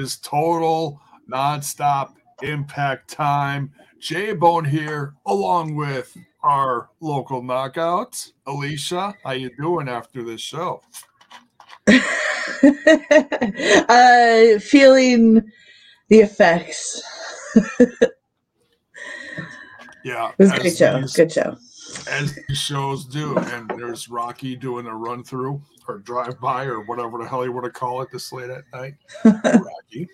is total nonstop impact time. J Bone here, along with our local knockouts. Alicia, how you doing after this show? uh, feeling the effects. Yeah, It was a good show. these- Good show. as these shows do. And there's Rocky doing a run through or drive by or whatever the hell you want to call it this late at night. Rocky.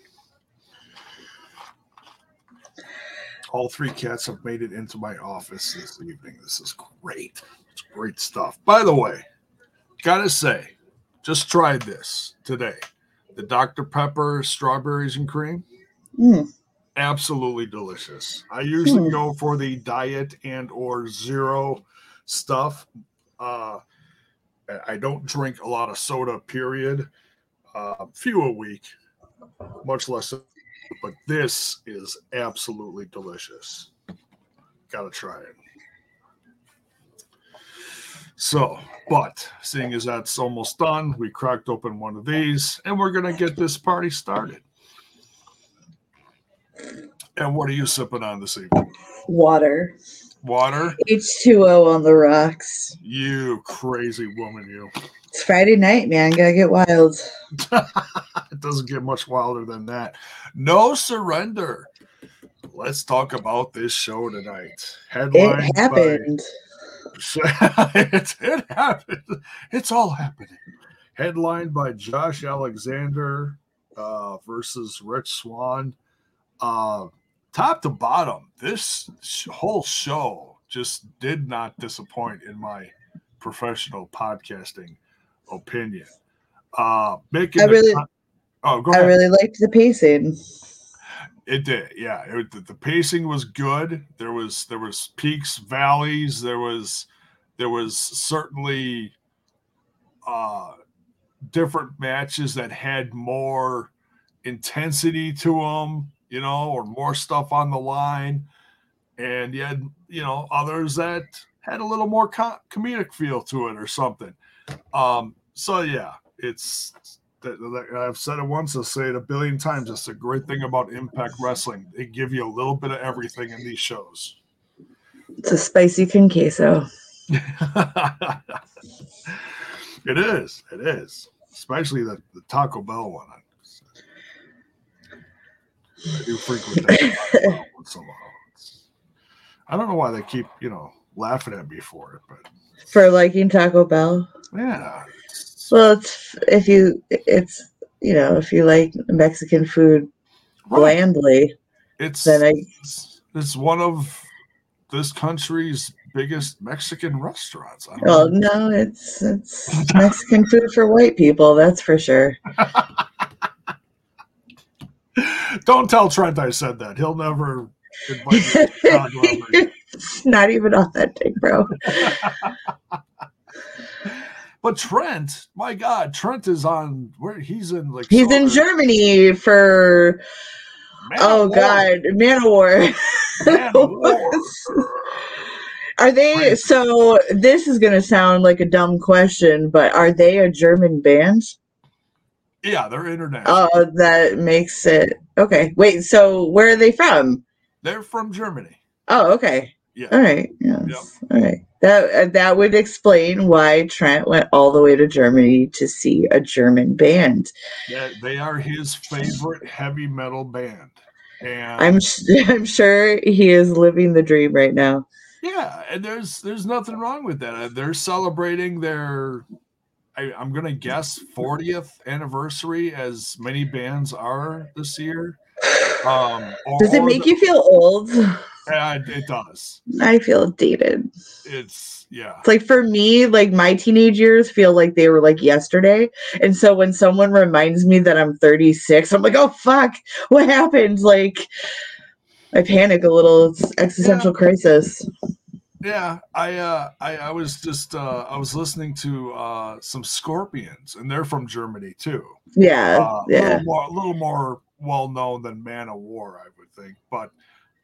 All three cats have made it into my office this evening. This is great. It's great stuff. By the way, gotta say, just tried this today. The Dr. Pepper strawberries and cream Mm. absolutely delicious. I usually Hmm. go for the diet and or zero stuff. Uh, I- don't drink a lot of soda. Period. Uh, few a week, much less. But this is absolutely delicious. Gotta try it. So, but seeing as that's almost done, we cracked open one of these and we're gonna get this party started. And what are you sipping on this evening? Water. Water? H2O on the rocks. You crazy woman, you. It's Friday night, man. Gotta get wild. it doesn't get much wilder than that. No surrender. Let's talk about this show tonight. Headline It happened. it, it happened. It's all happening. Headlined by Josh Alexander uh, versus Rich Swann. Uh, top to bottom, this whole show just did not disappoint in my professional podcasting opinion. Uh, making I really- con- oh, go I really liked the pacing. It did, yeah. It, the, the pacing was good. There was there was peaks, valleys. There was there was certainly uh, different matches that had more intensity to them, you know, or more stuff on the line, and you had you know others that had a little more co- comedic feel to it or something. Um, so yeah, it's I've said it once, I'll say it a billion times. It's a great thing about Impact Wrestling. They give you a little bit of everything in these shows. It's a spicy con queso. it is. It is. Especially the, the Taco Bell one. I, do frequent that once in a while. It's- I don't know why they keep, you know, laughing at me for it, but For liking Taco Bell. yeah. Well, it's if you, it's, you know, if you like Mexican food right. blandly, It's then I, it's, it's one of this country's biggest Mexican restaurants. I don't well, know. no, it's, it's Mexican food for white people. That's for sure. Don't tell Trent I said that. He'll never invite me to Chicago ever again. it's not even authentic, bro. But Trent, my God, Trent is on where he's in like He's in Germany for Man oh god, Manowar. Man of War. Are they so? This is gonna sound like a dumb question, but are they a German band? Yeah, they're international. Oh, that makes it okay. Wait, so where are they from? they're from Germany. Oh, okay. Yeah. All right. Yes. All right. That uh, that would explain why Trent went all the way to Germany to see a German band. They, they are his favorite heavy metal band. And I'm sh- I'm sure he is living the dream right now. Yeah, and there's there's nothing wrong with that. Uh, They're celebrating their, I, I'm gonna guess, 40th anniversary, as many bands are this year. Um, Does it make the- you feel old? Yeah, it does. I feel dated. It's yeah, It's like for me, like my teenage years feel like they were like yesterday. And so when someone reminds me that I'm 36, I'm like, oh fuck, what happened? Like I panic a little. It's existential crisis. Yeah. I uh, I I was just uh, I was listening to uh, some Scorpions, and they're from Germany too. Yeah. uh, a yeah. little more, a little more well known than Manowar, I would think. But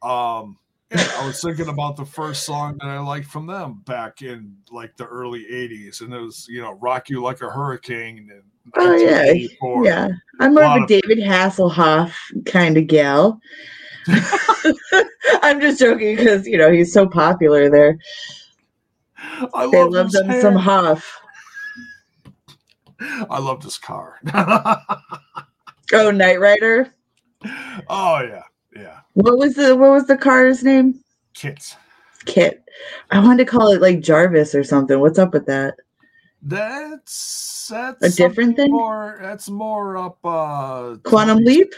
um, yeah, I was thinking about the first song that I liked from them back in like the early '80s, and it was you know "Rock You Like a Hurricane." And Oh, yeah. Yeah. I'm more of a of- David Hasselhoff kind of gal. I'm just joking because you know he's so popular there. I They love, love them hair. some Hoff. I love this car. Oh, Knight Rider. oh yeah, yeah. What was the what was the car's name? Kits. Kit. I wanted to call it like Jarvis or something. What's up with that? That's that's A different thing? More that's more up uh Quantum Leap?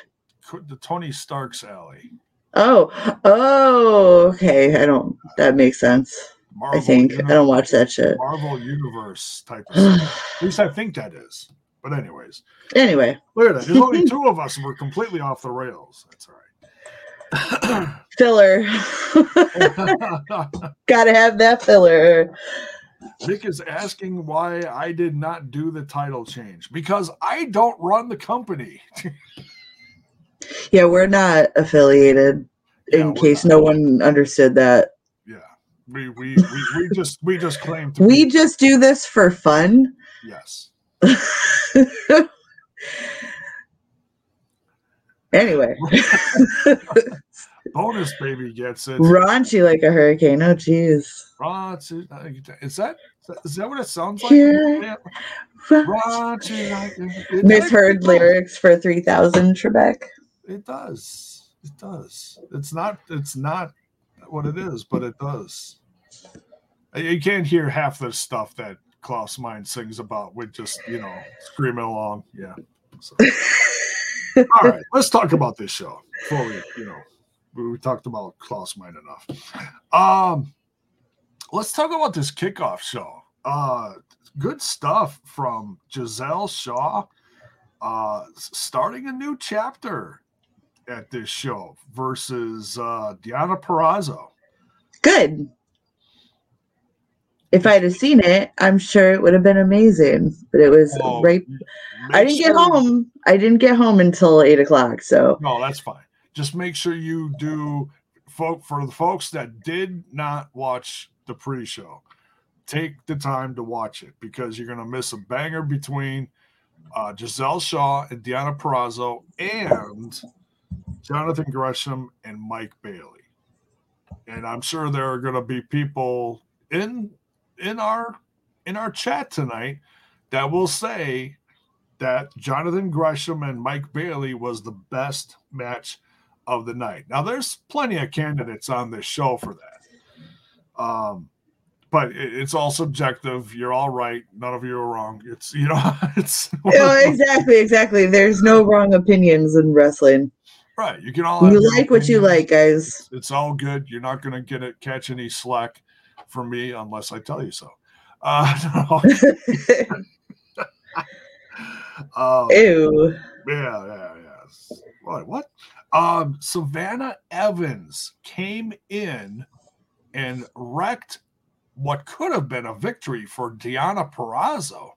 The Tony Stark's alley. Oh, oh, okay. I don't. That makes sense. Marvel I think I don't watch that shit. Marvel Universe type of stuff. At least I think that is. But anyways, anyway, look at that. There's only two of us and we're completely off the rails. That's all right. filler. Gotta have that filler. Nick is asking why I did not do the title change because I don't run the company. Yeah, we're not affiliated. Yeah, in case not. no one understood that, Yeah, we we we, we just we just claim to we be, just do this for fun. yes. anyway, Bonus baby gets it. raunchy like a hurricane. Oh, jeez. Raunchy, Is that is that what it sounds like? Yeah. Raunchy like a- Misheard lyrics for 3000 Trebek. It does. It does. It's not. It's not what it is, but it does. You can't hear half the stuff that Klaus Meine sings about with just you know screaming along. Yeah. So. All right, let's talk about this show before we, you know, we, we talked about Klaus Meine enough. Um, let's talk about this kickoff show. Uh, good stuff from Gisele Shaw. Uh, starting a new chapter at this show versus uh, Deonna Purrazzo. Good. If I'd have seen it, I'm sure it would have been amazing. But it was Oh, right. I didn't get home. I didn't get home until eight o'clock. So No, that's fine. Just make sure you do folk for the folks that did not watch the pre-show. Take the time to watch it because you're gonna miss a banger between uh, Gisele Shaw and Deonna Purrazzo and Jonathan Gresham and Mike Bailey. And I'm sure there are gonna be people in in our in our chat tonight that will say that Jonathan Gresham and Mike Bailey was the best match of the night. Now, there's plenty of candidates on this show for that. Um, but it's all subjective. You're all right. None of you are wrong. It's, you know, it's exactly, exactly. There's no wrong opinions in wrestling. Right. You can all You like what you like, guys. It's all good. You're not going to get it, catch any slack from me unless I tell you so. Uh, no. um, Ew. Yeah, yeah, yeah. What? What? Um, Savannah Evans came in and wrecked what could have been a victory for Deonna Purrazzo.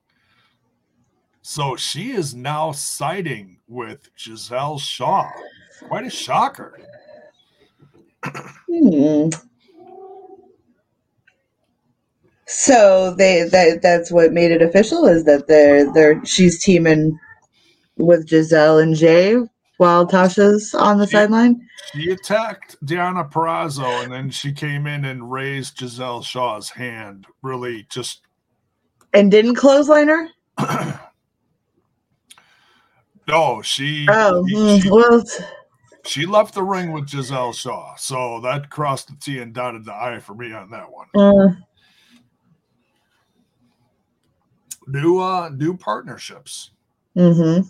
So she is now siding with Gisele Shaw. Quite a shocker. Hmm. So they that that's what made it official is that they're they're she's teaming with Gisele and Jay while Tasha's on the She- sideline. She attacked Deonna Purrazzo and then she came in and raised Gisele Shaw's hand. Really just And didn't clothesline her? no, she, Oh, she- hmm, she well, She left the ring with Gisele Shaw, so that crossed the T and dotted the I for me on that one. uh, New uh new partnerships. mhm.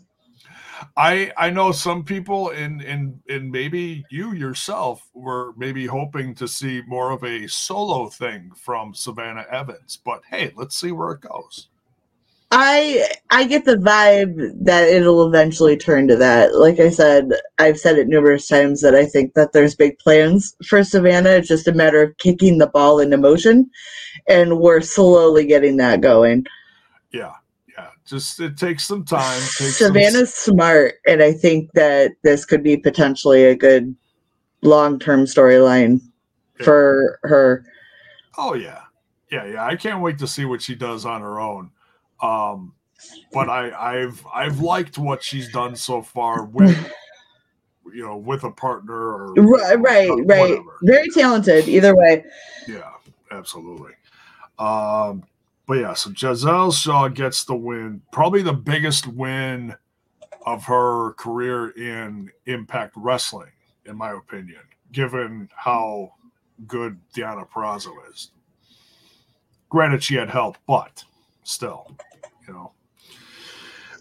I I know some people in in in maybe you yourself were maybe hoping to see more of a solo thing from Savannah Evans, but hey, let's see where it goes. I I get the vibe that it'll eventually turn to that. Like I said, I've said it numerous times that I think that there's big plans for Savannah. It's just a matter of kicking the ball into motion, and we're slowly getting that going. Yeah, yeah. Just it takes some time. Takes some- Savannah's smart, and I think that this could be potentially a good long-term storyline Yeah. for her. Oh yeah, yeah, yeah. I can't wait to see what she does on her own. Um, but I, I've I've liked what she's done so far with you know with a partner or right, right, right. Very talented. Either way, Yeah, absolutely. Um, but yeah, so Gisele Shaw gets the win, probably the biggest win of her career in Impact Wrestling, in my opinion, given how good Deonna Purrazzo is. Granted, she had help, but still, know.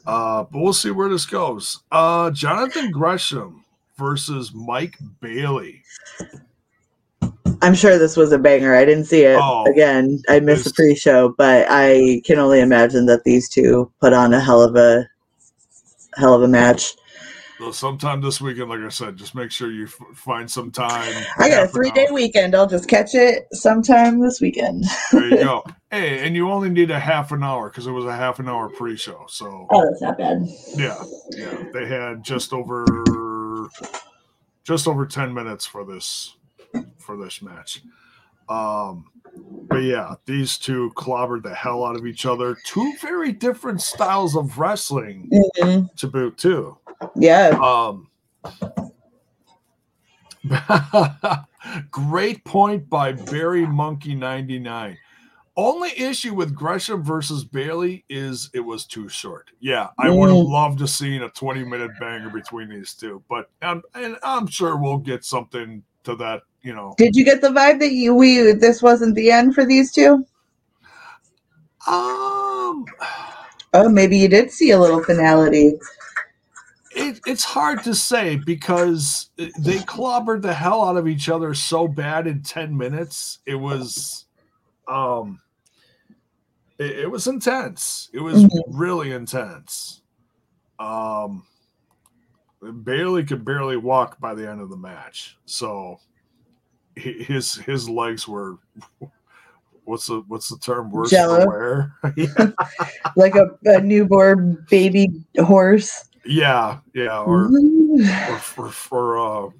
Uh, but we'll see where this goes. Uh, Jonathan Gresham versus Mike Bailey. I'm sure this was a banger. I didn't see it Oh, again. I missed the pre-show, but I can only imagine that these two put on a hell of a hell of a match. So sometime this weekend, like I said, just make sure you f- find some time. I got a three-day weekend. I'll just catch it sometime this weekend. There you go. hey, and you only need a half an hour because it was a half an hour pre-show. So Oh, that's not bad. yeah, yeah, they had just over just over ten minutes for this for this match. Um, but yeah, these two clobbered the hell out of each other. Two very different styles of wrestling Mhm. to boot too. Yeah. Um, great point by Barry Monkey 99. Only issue with Gresham versus Bailey is it was too short. Yeah, I would have Mm. loved to seen a 20 minute banger between these two, but um, and I'm sure we'll get something to that, you know. Did you get the vibe that you we this wasn't the end for these two? Um Oh, maybe you did see a little finality. it, it's hard to say because they clobbered the hell out of each other so bad in 10 minutes it was um it, it was intense it was Mhm. really intense um bailey could barely walk by the end of the match so his his legs were what's the what's the term? Worse Jello. for wear? Yeah. Like a, a newborn baby horse. yeah yeah or or for for uh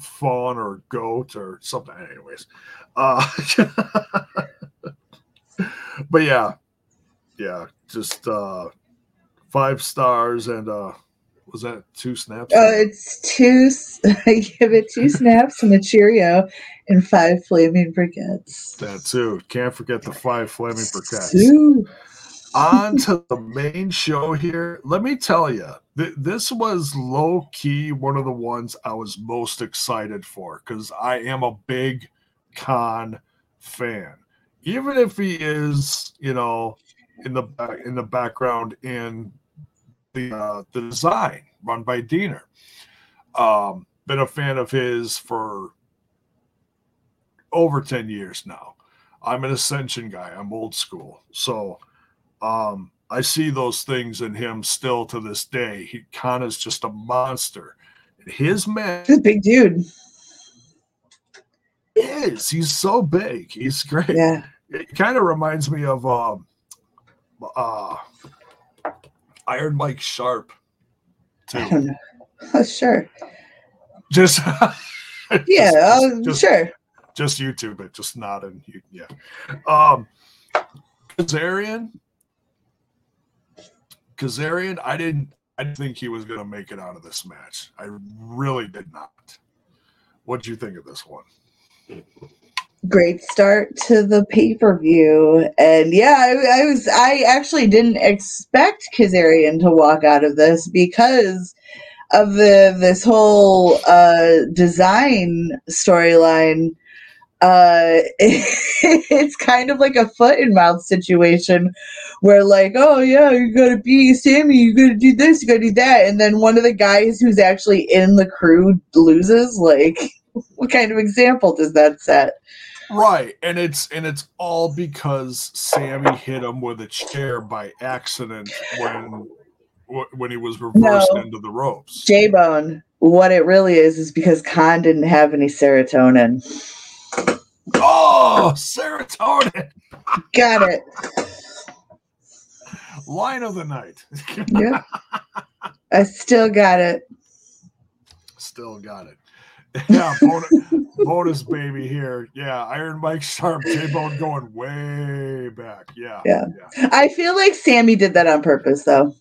fawn or goat or something. Anyways uh but yeah yeah just uh five stars and uh was that two snaps Uh, it's two. I give it two snaps and a Cheerio and five flaming briquettes. that too can't forget the five flaming briquettes Two. on to the main show here. Let me tell you, th- this was low key one of the ones I was most excited for because I am a big Kon fan. Even if he is, you know, in the back in the background in the uh, the design run by Deaner. Um, been a fan of his for over 10 years now. I'm an Ascension guy. I'm old school. So um, I see those things in him still to this day. He kind of is just a monster. His man He's a big dude. is. He's so big. He's great. Yeah. It kind of reminds me of um, uh, Iron Mike Sharpe, too. Oh, sure. Just Yeah. just- oh, just- sure. just YouTube it, just not in you- yeah. Um Kazarian. Kazarian, I didn't I didn't think he was gonna make it out of this match. I really did not. What do you think of this one? Great start to the pay per view, and yeah, I, I was I actually didn't expect Kazarian to walk out of this because of the this whole uh, design storyline. Uh, it's kind of like a foot and mouth situation where like, oh yeah, you gotta be Sammy, you gotta do this, you gotta do that, and then one of the guys who's actually in the crew loses. Like, what kind of example does that set? Right. And it's and it's all because Sammy hit him with a chair by accident when when he was reversed No. into the ropes. J Bone, what it really is is because Kon didn't have any serotonin. Oh, serotonin. Got it. Line of the night. Yeah. I still got it. Still got it. Yeah, bona, bonus baby here. Yeah, Iron Mike Sharpe, J Bone going way back. Yeah, yeah. I feel like Sammy did that on purpose, though.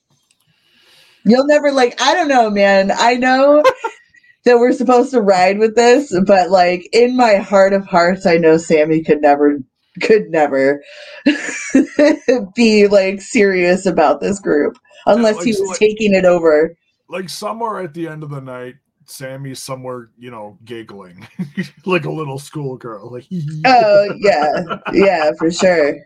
You'll never like. I don't know, man. I know that we're supposed to ride with this, but like in my heart of hearts, I know Sammy could never could never be like serious about this group unless yeah, like, he was like, taking it over. Like somewhere at the end of the night, Sammy's somewhere, you know, giggling like a little schoolgirl. Like, oh yeah, yeah, for sure.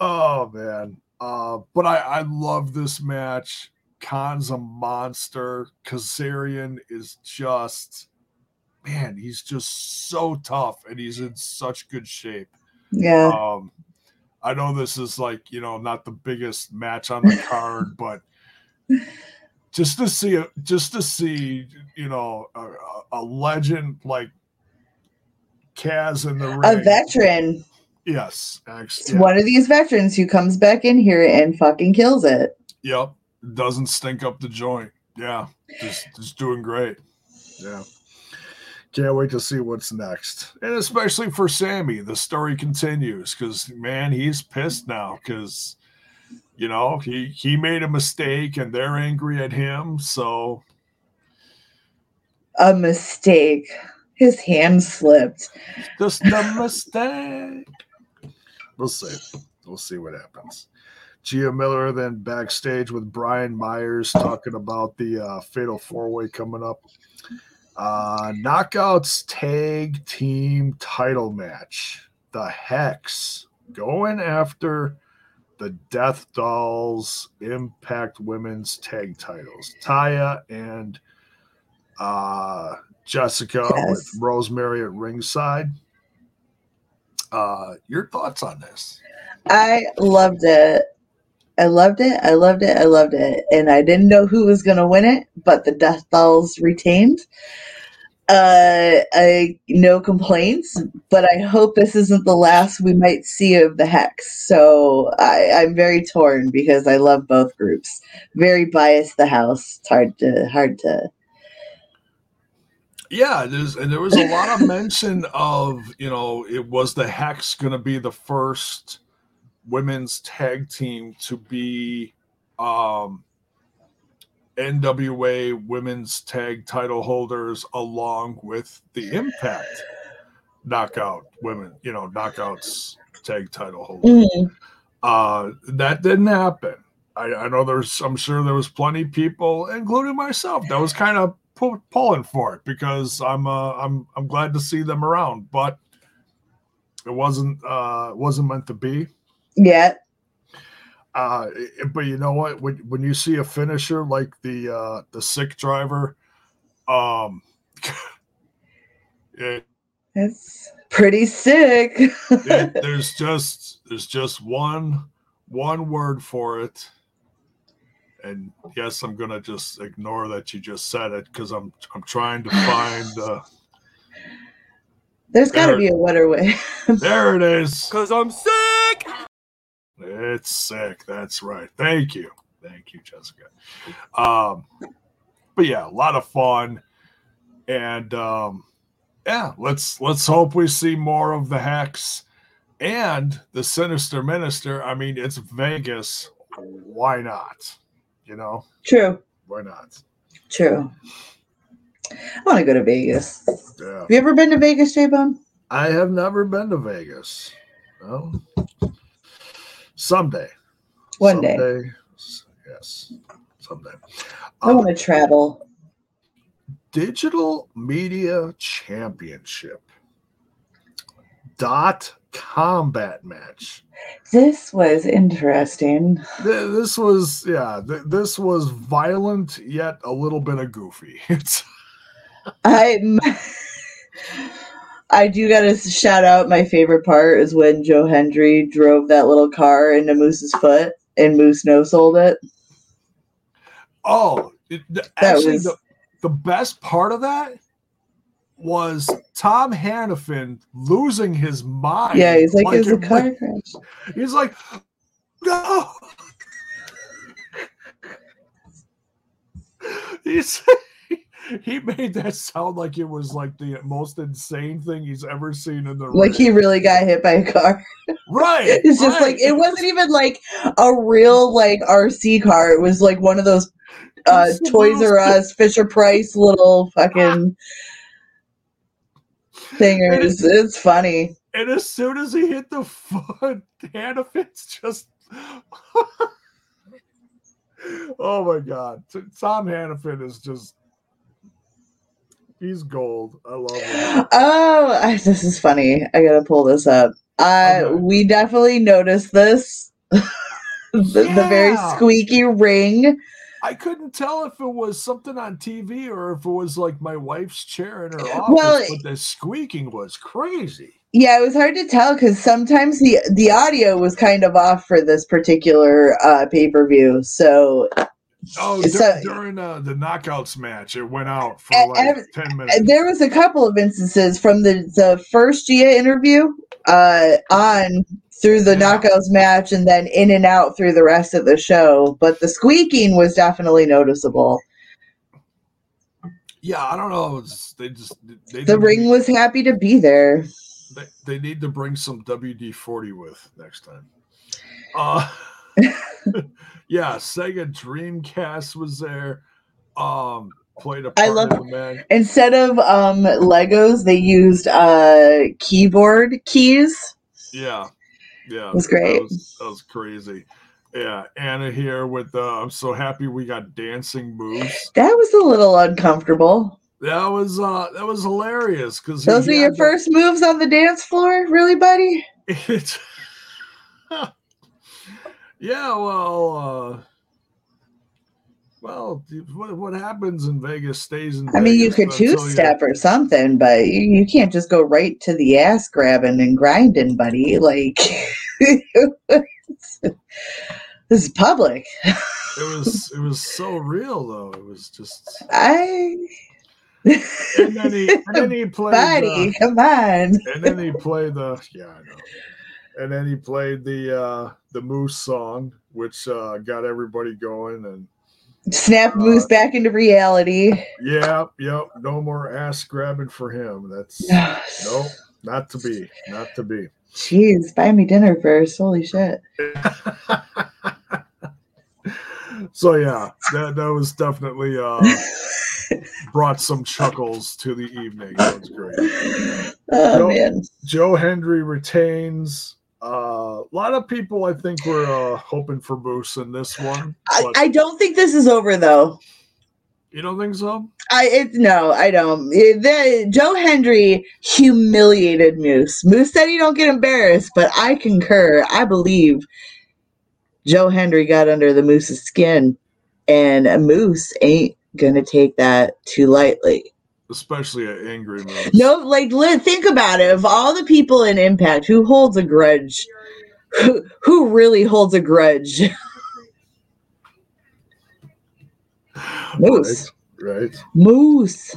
Oh man, uh, but I I love this match. Kon's a monster. Kazarian is just man, he's just so tough and he's in such good shape. Yeah. Um, I know this is like, you know, not the biggest match on the card, but just to see just to see, you know, a, a legend like Kaz in the ring. A veteran. Yes. Actually, yeah. One of these veterans who comes back in here and fucking kills it. Yep. Doesn't stink up the joint. Yeah. Just just doing great. Yeah. Can't wait to see what's next. And especially for Sammy, the story continues because man, he's pissed now because you know he he made a mistake and they're angry at him. So a mistake. His hand slipped. Just a mistake. We'll see. We'll see what happens. Gia Miller then backstage with Brian Myers talking about the uh, Fatal Four Way coming up. Uh, Knockouts Tag Team Title Match. The Hex going after the Death Dollz Impact Women's Tag Titles. Taya and uh, Jessicka yes. with Rosemary at ringside. Uh, your thoughts on this? I loved it. I loved it. I loved it. I loved it. And I didn't know who was going to win it, but the Death Dollz retained. Uh, I no complaints, but I hope this isn't the last we might see of the Hex. So I, I'm very torn because I love both groups. Very biased. The House. It's hard to hard to yeah, there's and there was a lot of mention of you know it was the Hex going to be the first women's tag team to be um, NWA women's tag title holders along with the Impact knockout women, you know, knockouts tag title holders. Mm-hmm. Uh, that didn't happen. I, I know there's, I'm sure there was plenty people, including myself, that was kind of pulling for it because I'm uh, I'm I'm glad to see them around, but it wasn't uh, wasn't meant to be. Yeah. Uh, but you know what? When when you see a finisher like the uh, the sick driver, um, it, it's pretty sick. it, there's just there's just one one word for it and yes, I'm gonna just ignore that you just said it because I'm I'm trying to find. Uh, There's got to be a better way. there it is. Cause I'm sick. It's sick. That's right. Thank you. Thank you, Jessica. Um, but yeah, a lot of fun, and um, yeah, let's let's hope we see more of the hex and the sinister minister. I mean, it's Vegas. Why not? You know? True. Why not? True. I want to go to Vegas. Yeah. Have you ever been to Vegas, J Bone? I have never been to Vegas. Well, someday. One someday, day. Yes. Someday. I um, want to travel. Digital Media Championship. Dot combat match. This was interesting. This was yeah. This was violent yet a little bit of goofy. I I do gotta shout out. My favorite part is when Joe Hendry drove that little car into Moose's foot and Moose no sold it. Oh, it, actually, was... the, the best part of that was Tom Hannifan losing his mind. Yeah, he's like, like it's a car crash. He's like, no. he's he made that sound like it was like the most insane thing he's ever seen in the Like ring. he really got hit by a car. right. It's just like it wasn't even like a real like RC car. It was like one of those uh It's Toys R Us Fisher Price little fucking thingers. It's funny. And as soon as he hit the foot, Hannifan's just. oh my God. Tom Hannifan is just. He's gold. I love him. Oh, I- this is funny. I gotta pull this up. Uh, Okay. we definitely noticed this. the, the very squeaky ring. I couldn't tell if it was something on TV or if it was like my wife's chair in her office, Well, but the squeaking was crazy. Yeah, it was hard to tell because sometimes the the audio was kind of off for this particular uh, pay per view. So Oh, dur- So- during uh, the knockouts match, it went out for like and- 10 minutes. there was a couple of instances from the the first Gia interview uh, on through the Yeah. knockouts match and then in and out through the rest of the show. But the squeaking was definitely noticeable. yeah, I don't know. It's, they just they The ring was happy to be there. They, they need to bring some WD forty with next time. Uh, yeah, Sega Dreamcast was there. Um, played a I part love- match. Instead of um, Legos, they used uh, keyboard keys. Yeah, yeah, was great. That was, that was crazy. Yeah, Anna here with. Uh, I'm so happy we got dancing moves. That was a little uncomfortable. That was uh that was hilarious because Those are your first moves on the dance floor, really, buddy? It's yeah, well, uh, well, what, what happens in Vegas stays in. Vegas. I mean, you could two until you- step or something, but you, you can't just go right to the ass grabbing and grinding, buddy. Like, this is public. It was it was so real though. It was just. I, And then he and then he played. buddy, the- come on. and then he played the yeah I know. And then he played the uh the Moose song, which uh got everybody going and Snap Uh, back into reality. yeah, yep, no more ass grabbing for him. That's nope, not to be, not to be. Jeez, buy me dinner first. Holy shit. so yeah, that that was definitely uh brought some chuckles to the evening. That was great. Oh, Nope. man. Joe Hendry retains. Uh, a lot of people, I think, were uh, hoping for Moose in this one. I, I don't think this is over, though. you don't think so? I it, no, I don't. It- the, Joe Hendry humiliated Moose. Moose said he don't get embarrassed, but I concur. I believe Joe Hendry got under the Moose's skin, and a Moose ain't gonna take that too lightly. Especially an angry Moose. No, like think about it. Of all the people in Impact, who holds a grudge? Who, who really holds a grudge? Moose. Right. right. Moose.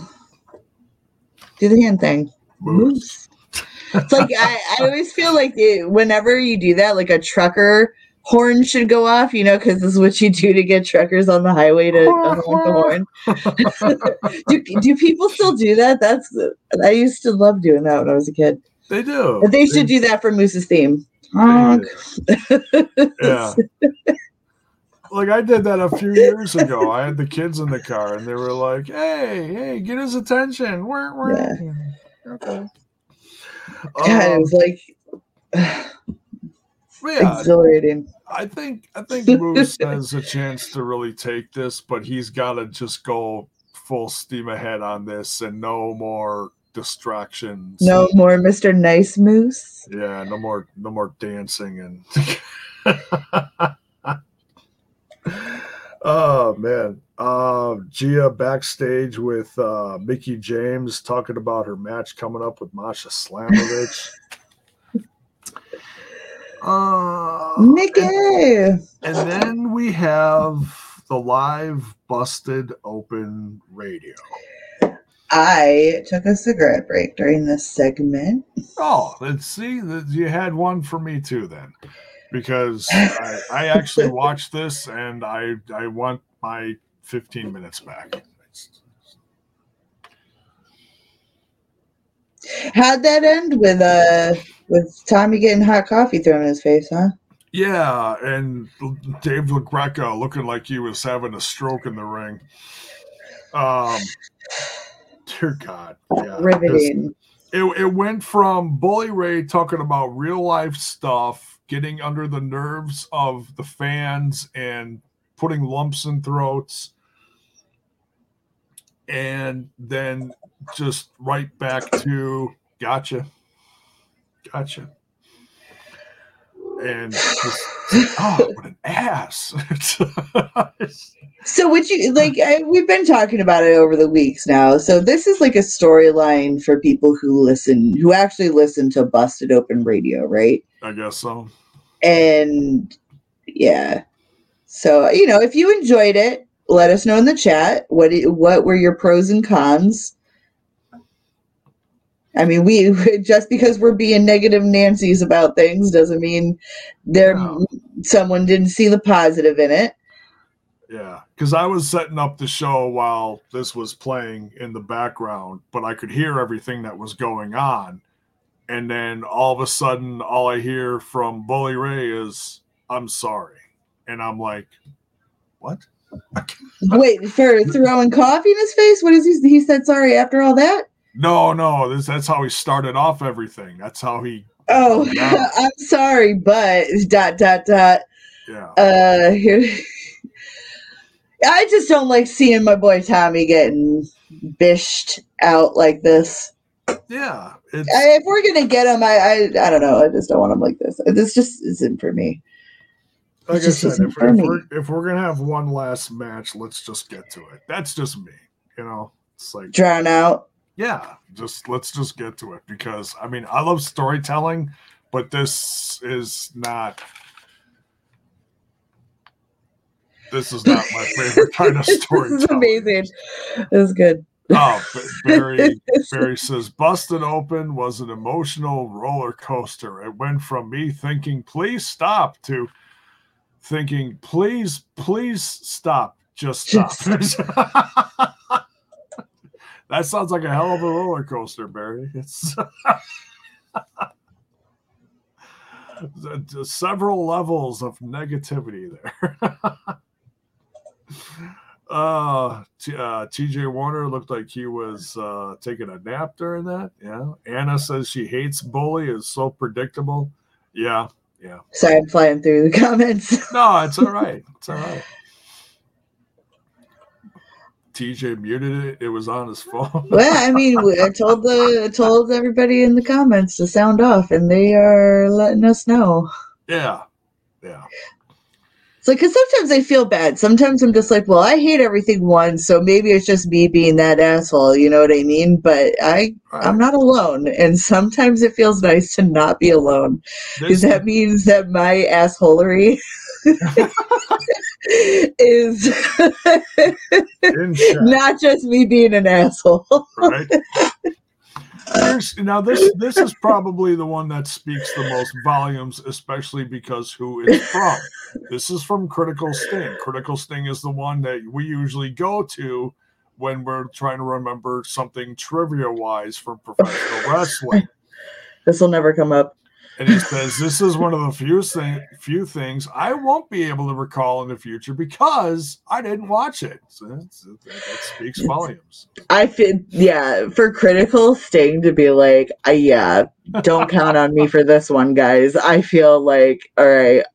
Do the hand thing. Moose. It's like I, I always feel like it, whenever you do that, like a trucker horn should go off, you know, because this is what you do to get truckers on the highway to, to honk the horn. do, do people still do that? That's I used to love doing that when I was a kid. They do. But they should do that for Moose's theme. Honk. Yeah. Like I did that a few years ago. I had the kids in the car, and they were like, "Hey, hey, get his attention." Wah, wah. Okay. God, it Um, was like but yeah, exhilarating. I think I think Moose has a chance to really take this, but he's got to just go full steam ahead on this, and no more distractions. No more Mr. Nice Moose. Yeah, no more no more dancing and Oh man. Uh Gia backstage with uh Mickie James talking about her match coming up with Masha Slamovich. Uh, Nikki. And, and then we have the live busted open radio. I took a cigarette break during this segment. Oh, let's see. You had one for me too, then, because I, I actually watched this and I I want my 15 minutes back. How'd that end with a with Tommy getting hot coffee thrown in his face, huh? Yeah, and Dave LaGreca looking like he was having a stroke in the ring. Um, dear God, yeah, Riveting. It, it went from Bully Ray talking about real life stuff, getting under the nerves of the fans, and putting lumps in throats, and then just right back to gotcha, gotcha and just, oh, what an ass! so, would you like? I, we've been talking about it over the weeks now. So, this is like a storyline for people who listen, who actually listen to Busted Open Radio, right? I guess so. And yeah, so you know, if you enjoyed it, let us know in the chat. What what were your pros and cons? I mean, we just because we're being negative Nancy's about things doesn't mean there no. someone didn't see the positive in it. Yeah, because I was setting up the show while this was playing in the background, but I could hear everything that was going on. And then all of a sudden, all I hear from Bully Ray is, I'm sorry. And I'm like, what? Wait, for throwing coffee in his face? What is he? He said sorry after all that? No, no, this, that's how he started off everything. That's how he. Oh, I'm sorry, but dot dot dot. Yeah. Uh, here. I just don't like seeing my boy Tommy getting bished out like this. Yeah, I, if we're gonna get him, I, I I don't know. I just don't want him like this. This just isn't for me. Like I said, if, if, we're, if we're gonna have one last match, let's just get to it. That's just me. You know, it's like drown out yeah, just let's just get to it because I mean I love storytelling, but this is not this is not my favorite kind of story. this is amazing. This is good. Oh, Barry Barry says busted open was an emotional roller coaster. It went from me thinking please stop to thinking please please stop just stop. That sounds like a hell of a roller coaster, Barry. It's several levels of negativity there. uh, T- uh, TJ Warner looked like he was uh, taking a nap during that. Yeah. Anna says she hates Bully, is so predictable. Yeah. Yeah. Sorry, I'm flying through the comments. no, it's all right. It's all right. TJ muted it. It was on his phone. well, I mean, I told the I told everybody in the comments to sound off, and they are letting us know. Yeah, yeah. It's like because sometimes I feel bad. Sometimes I'm just like, well, I hate everything once, so maybe it's just me being that asshole. You know what I mean? But I right. I'm not alone, and sometimes it feels nice to not be alone because that means that my assholery is not just me being an asshole. right. Here's, now this this is probably the one that speaks the most volumes, especially because who it's from. This is from Critical Sting. Critical Sting is the one that we usually go to when we're trying to remember something trivia wise from professional wrestling. This will never come up and he says this is one of the few thing, few things I won't be able to recall in the future because I didn't watch it. So that speaks volumes. I feel yeah for critical sting to be like, uh, yeah, don't count on me for this one, guys. I feel like all right.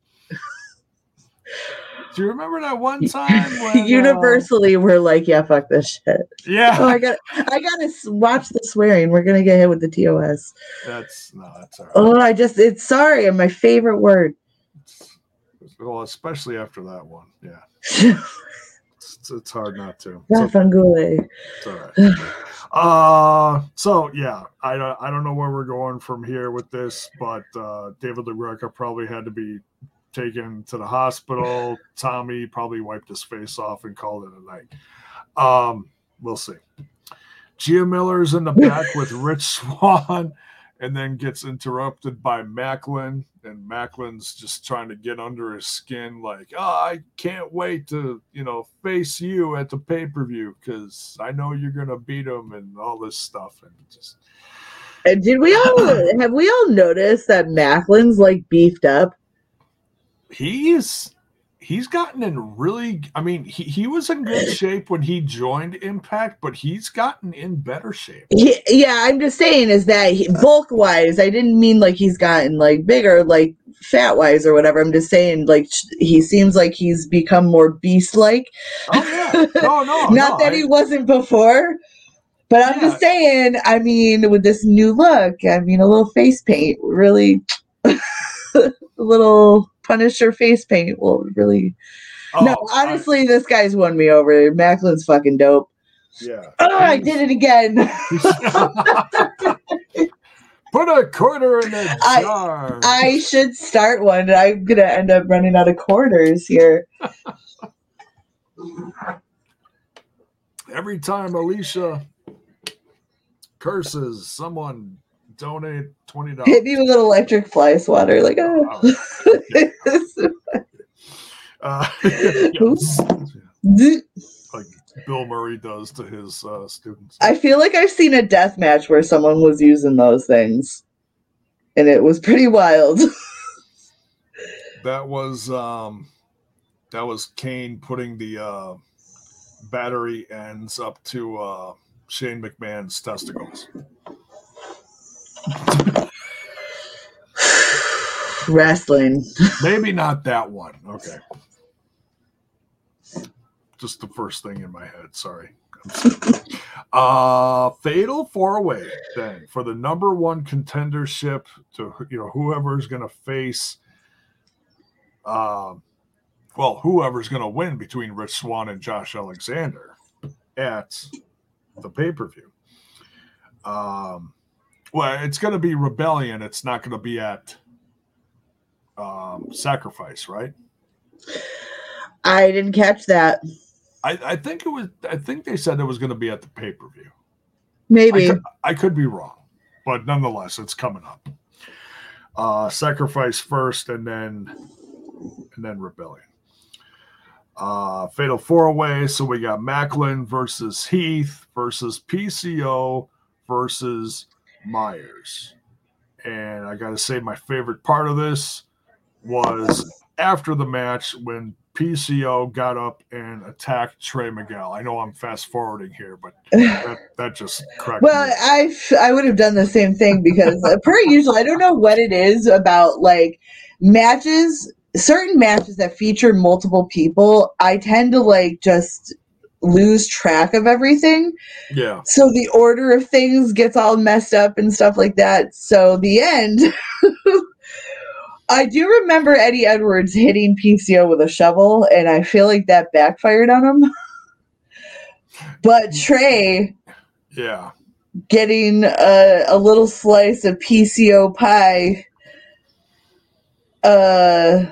Do you remember that one time when, universally uh, we're like, yeah, fuck this shit. Yeah. Oh, I got I gotta watch the swearing. We're gonna get hit with the TOS. That's no, that's all right. Oh, I just it's sorry, my favorite word. well, especially after that one. Yeah. it's, it's, hard not to. Rafangule. It's all right. Uh, so yeah, I don't I don't know where we're going from here with this, but uh, David LaGreca probably had to be taken to the hospital. Tommy probably wiped his face off and called it a night. Um, we'll see. Gia Miller's in the back with Rich Swann and then gets interrupted by Maclin. And Maclin's just trying to get under his skin, like, oh, I can't wait to, you know, face you at the pay per view because I know you're going to beat him and all this stuff. And just, Uh, Did we all have we all noticed that Maclin's like beefed up? He's he's gotten in really I mean, he, he was in good shape when he joined Impact, but he's gotten in better shape. He, yeah, I'm just saying is that he, bulk wise, I didn't mean like he's gotten like bigger, like fat wise or whatever. I'm just saying like he seems like he's become more beast like. Oh yeah. No, no. Not no, that I- he wasn't before, but I'm just saying. I mean, with this new look, I mean, a little face paint really, a little Punisher face paint will really. no, oh, I- honestly, this guy's won me over. Maclin's fucking dope. yeah. Oh, I did it again. Put a quarter in the I- jar. I should start one. I'm gonna end up running out of quarters here. Every time Alicia curses, someone donate twenty dollars. Hit me with an electric fly swatter, like oh. Uh, Oops. like Bill Murray does to his uh, students. I feel like I've seen a death match where someone was using those things, and it was pretty wild. That was um, that was Kane putting the uh, battery ends up to uh, Shane McMahon's testicles. Wrestling. Maybe not that one. Okay. Just the first thing in my head. Sorry. Uh fatal four way then for the number one contendership to you know whoever's gonna face um well whoever's gonna win between Rich Swann and Josh Alexander at the pay-per-view. Um well it's gonna be rebellion, it's not gonna be at um sacrifice, right? I didn't catch that. I, I think it was. I think they said it was going to be at the pay per view. I Maybe. could, I could be wrong, but nonetheless, it's coming up. Uh, sacrifice first, and then and then rebellion. Uh, fatal four way. So we got Maclin versus Heath versus PCO versus Myers. And I got to say, my favorite part of this was after the match when PCO got up and attacked Trey Miguel. I know I'm fast forwarding here, but that, that just cracked Well, me. I I would have done the same thing because uh, per usual, I don't know what it is about like matches, certain matches that feature multiple people. I tend to like just lose track of everything. Yeah. So the order of things gets all messed up and stuff like that. So the end. I do remember Eddie Edwards hitting PCO with a shovel, and I feel like that backfired on him. But Trey Yeah. getting a, a little slice of PCO pie uh,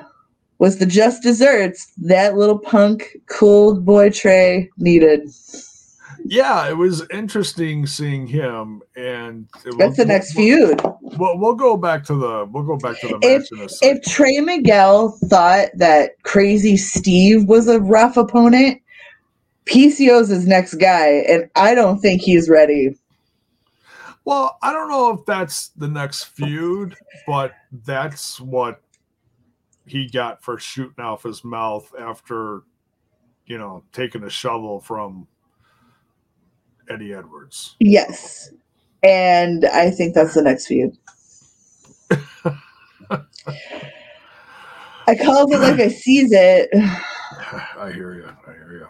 was the just desserts that little punk cool boy Trey needed. Yeah, it was interesting seeing him, and it- That's the next we'll- feud. We'll, we'll go back to the we'll go back to the If- match in a. If Trey Miguel thought that Crazy Steve was a rough opponent, PCO's his next guy, and I don't think he's ready. Well, I don't know if that's the next feud, but that's what he got for shooting off his mouth after, you know, taking a shovel from Eddie Edwards. Yes. And I think that's the next feud. I called it like I sees it. I hear you. I hear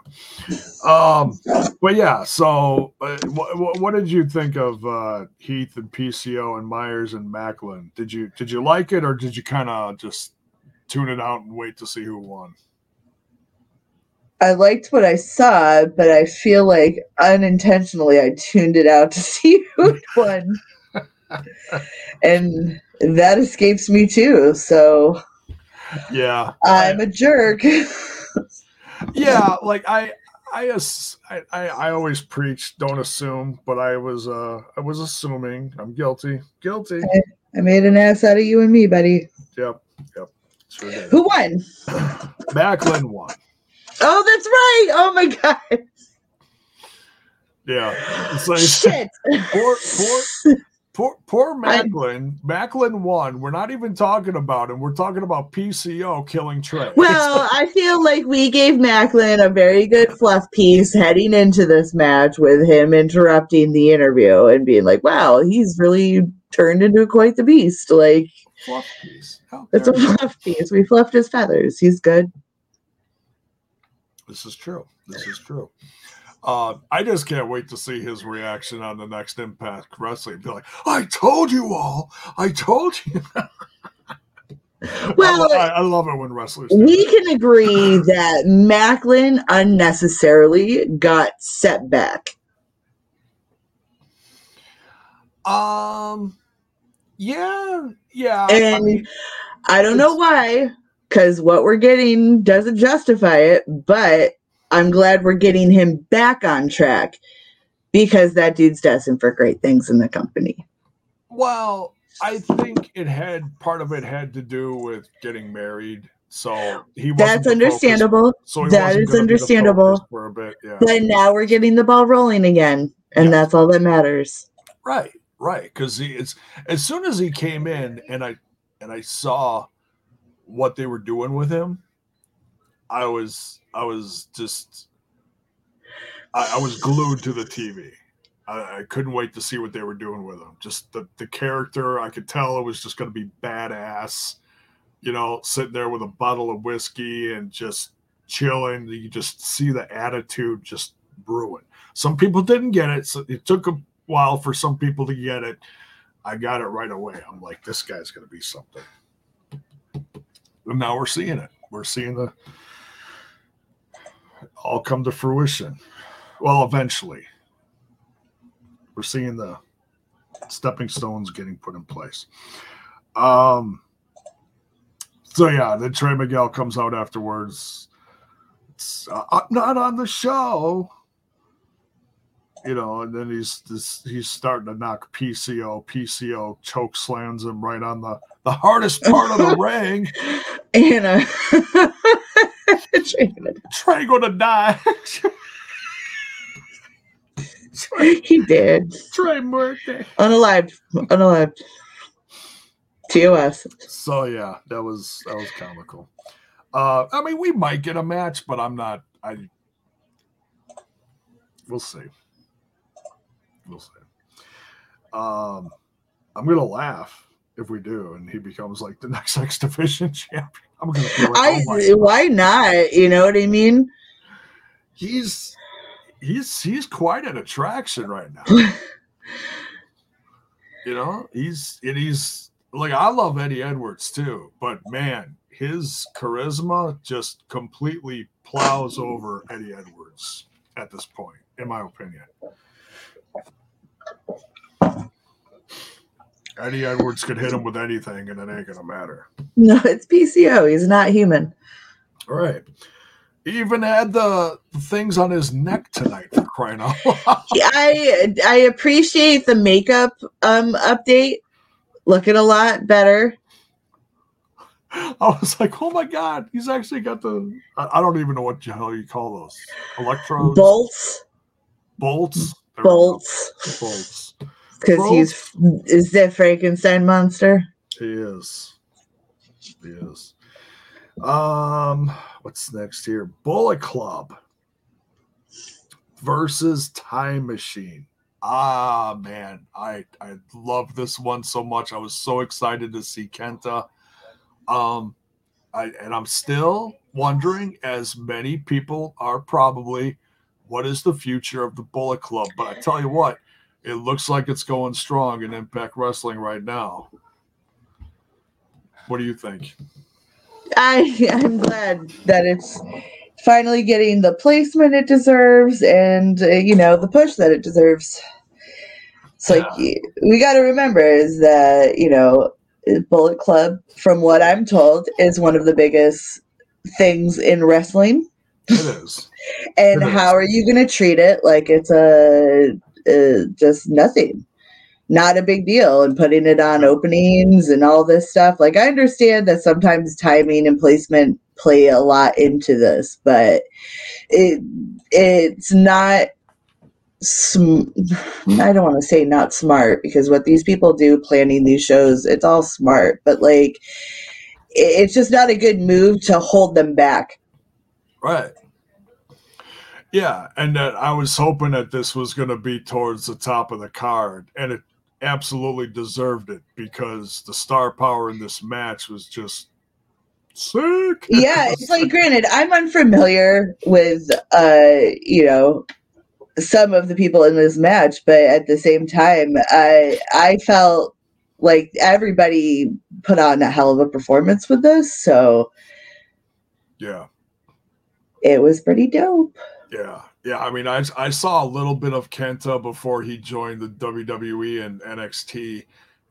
you. Um, but yeah. So, uh, what, what did you think of uh, Heath and PCO and Myers and Maclin? Did you did you like it, or did you kind of just tune it out and wait to see who won? I liked what I saw, but I feel like unintentionally I tuned it out to see who won. and that escapes me too. So Yeah, I'm a jerk. yeah. Like I, I, I, I, I always preach don't assume, but I was, uh, I was assuming. I'm guilty. Guilty. I made an ass out of you and me, buddy. Yep. Yep. Who won? Maclin won. Oh, that's right. Oh my god. Yeah. It's like Shit. four, four, Poor, poor Maclin. I, Maclin won. We're not even talking about him. We're talking about PCO killing Trey. Well, I feel like we gave Maclin a very good fluff piece heading into this match with him interrupting the interview and being like, wow, he's really turned into quite the beast. Like, fluff piece. It's a fluff piece. We fluffed his feathers. He's good. This is true. This is true. Uh, I just can't wait to see his reaction on the next Impact Wrestling. Be like, I told you all. I told you. well, I, I, love it when wrestlers. We can agree that Maclin unnecessarily got set back. Um, yeah, yeah, and I, mean, I don't know why, because what we're getting doesn't justify it, but I'm glad we're getting him back on track because that dude's destined for great things in the company. Well, I think it had part of it had to do with getting married. So he That's understandable. Focus, so that is understandable. For a bit, yeah. But now we're getting the ball rolling again, and yeah. that's all that matters. Right, right. Because it's as soon as he came in, and I and I saw what they were doing with him, I was I was just I, I was glued to the TV. I, I, couldn't wait to see what they were doing with him. Just the the character, I could tell it was just going to be badass. You know, sitting there with a bottle of whiskey and just chilling. You just see the attitude just brewing. Some people didn't get it, so it took a while for some people to get it. I got it right away. I'm like, this guy's going to be something. And now we're seeing it. We're seeing the all come to fruition. Well, eventually, we're seeing the stepping stones getting put in place. Um, so yeah, then Trey Miguel comes out afterwards. Uh, not on the show, you know, and then he's this, he's starting to knock PCO. PCO choke slams him right on the the hardest part of the ring. Trey gonna, Trey gonna die. he did. Trey birthday. Unalived. Unalived. TOS. So yeah, that was that was comical. Uh I mean we might get a match, but I'm not I we'll see. We'll see. Um I'm gonna laugh if we do, and he becomes like the next X Division champion. I'm gonna like, oh why not? You know what I mean? He's he's he's quite an attraction right now. you know, he's and he's like I love Eddie Edwards too, but man, his charisma just completely plows over Eddie Edwards at this point, in my opinion. Eddie Edwards could hit him with anything, and it ain't gonna matter. No, it's PCO. He's not human. All right. He even had the, things on his neck tonight for crying out loud. I I appreciate the makeup um update. Looking a lot better. I was like, oh my god, he's actually got the I, I don't even know what the hell you call those. Electrodes. Bolts. Bolts. There bolts. Bolts because he's is the Frankenstein monster. He is. He is. Um, what's next here? Bullet Club versus Time Machine. Ah man, I I love this one so much. I was so excited to see Kenta. Um, I and I'm still wondering, as many people are probably, what is the future of the Bullet Club? But I tell you what, it looks like it's going strong in Impact Wrestling right now. What do you think? I I'm glad that it's finally getting the placement it deserves and uh, you know the push that it deserves. It's like yeah. we got to remember is that you know Bullet Club, from what I'm told, is one of the biggest things in wrestling. It is. and it how is. are you going to treat it like it's a uh, just nothing not a big deal and putting it on openings and all this stuff like i understand that sometimes timing and placement play a lot into this but it it's not sm- I don't want to say not smart because what these people do planning these shows, it's all smart, but like it- it's just not a good move to hold them back. Right. Yeah, and that I was hoping that this was going to be towards the top of the card, and it absolutely deserved it because the star power in this match was just sick. Yeah, it's like granted, I'm unfamiliar with uh, you know, some of the people in this match, but at the same time, I I felt like everybody put on a hell of a performance with this, so yeah, it was pretty dope. Yeah, yeah. I mean, I I saw a little bit of Kenta before he joined the WWE and NXT,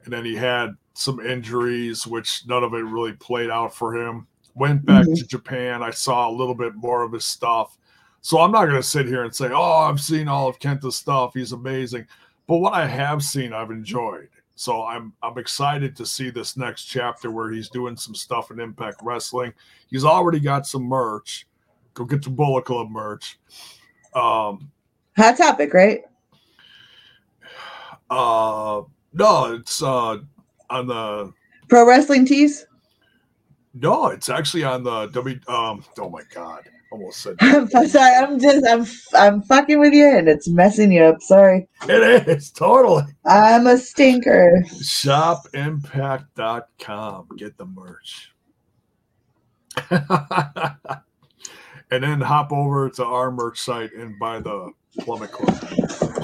and then he had some injuries, which none of it really played out for him. Went back Mhm. to Japan. I saw a little bit more of his stuff. So I'm not going to sit here and say, "Oh, I've seen all of Kenta's stuff. He's amazing." But what I have seen, I've enjoyed. So I'm I'm excited to see this next chapter where he's doing some stuff in Impact Wrestling. He's already got some merch. Go get your Bullet Club merch. Um, Hot topic, right? uh, no, it's uh on the Pro wrestling tees. no, it's actually on the W. Um, oh my god, almost said I'm sorry, I'm just I'm I'm fucking with you, and it's messing you up. Sorry, it is totally. I'm a stinker. shopimpact.com get the merch and then hop over to our merch site and buy the plummet club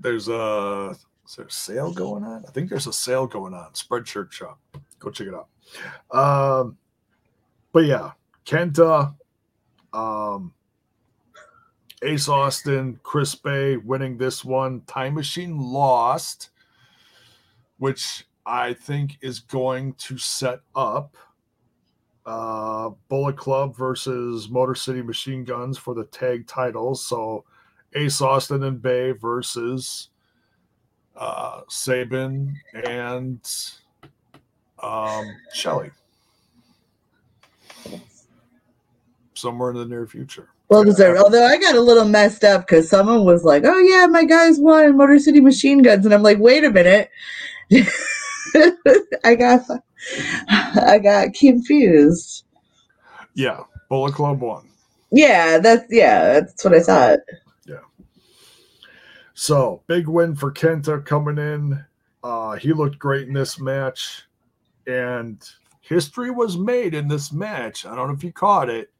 there's a is there a sale going on? I think there's a sale going on. Spreadshirt shop. Go check it out. Um but yeah kenta um ace austin chris bey winning this one. Time machine lost which I think is going to set up uh, Bullet Club versus Motor City Machine Guns for the tag titles. So Ace Austin and Bey versus uh, Sabin and um, Shelley. Somewhere in the near future. Well deserved. Although I got a little messed up because someone was like, "Oh yeah, my guys won Motor City Machine Guns," and I'm like, "Wait a minute." I got I got confused. Yeah, Bullet Club won. Yeah, that's yeah, that's what I thought. Yeah. So big win for Kenta coming in. Uh, he looked great in this match, and history was made in this match. I don't know if you caught it.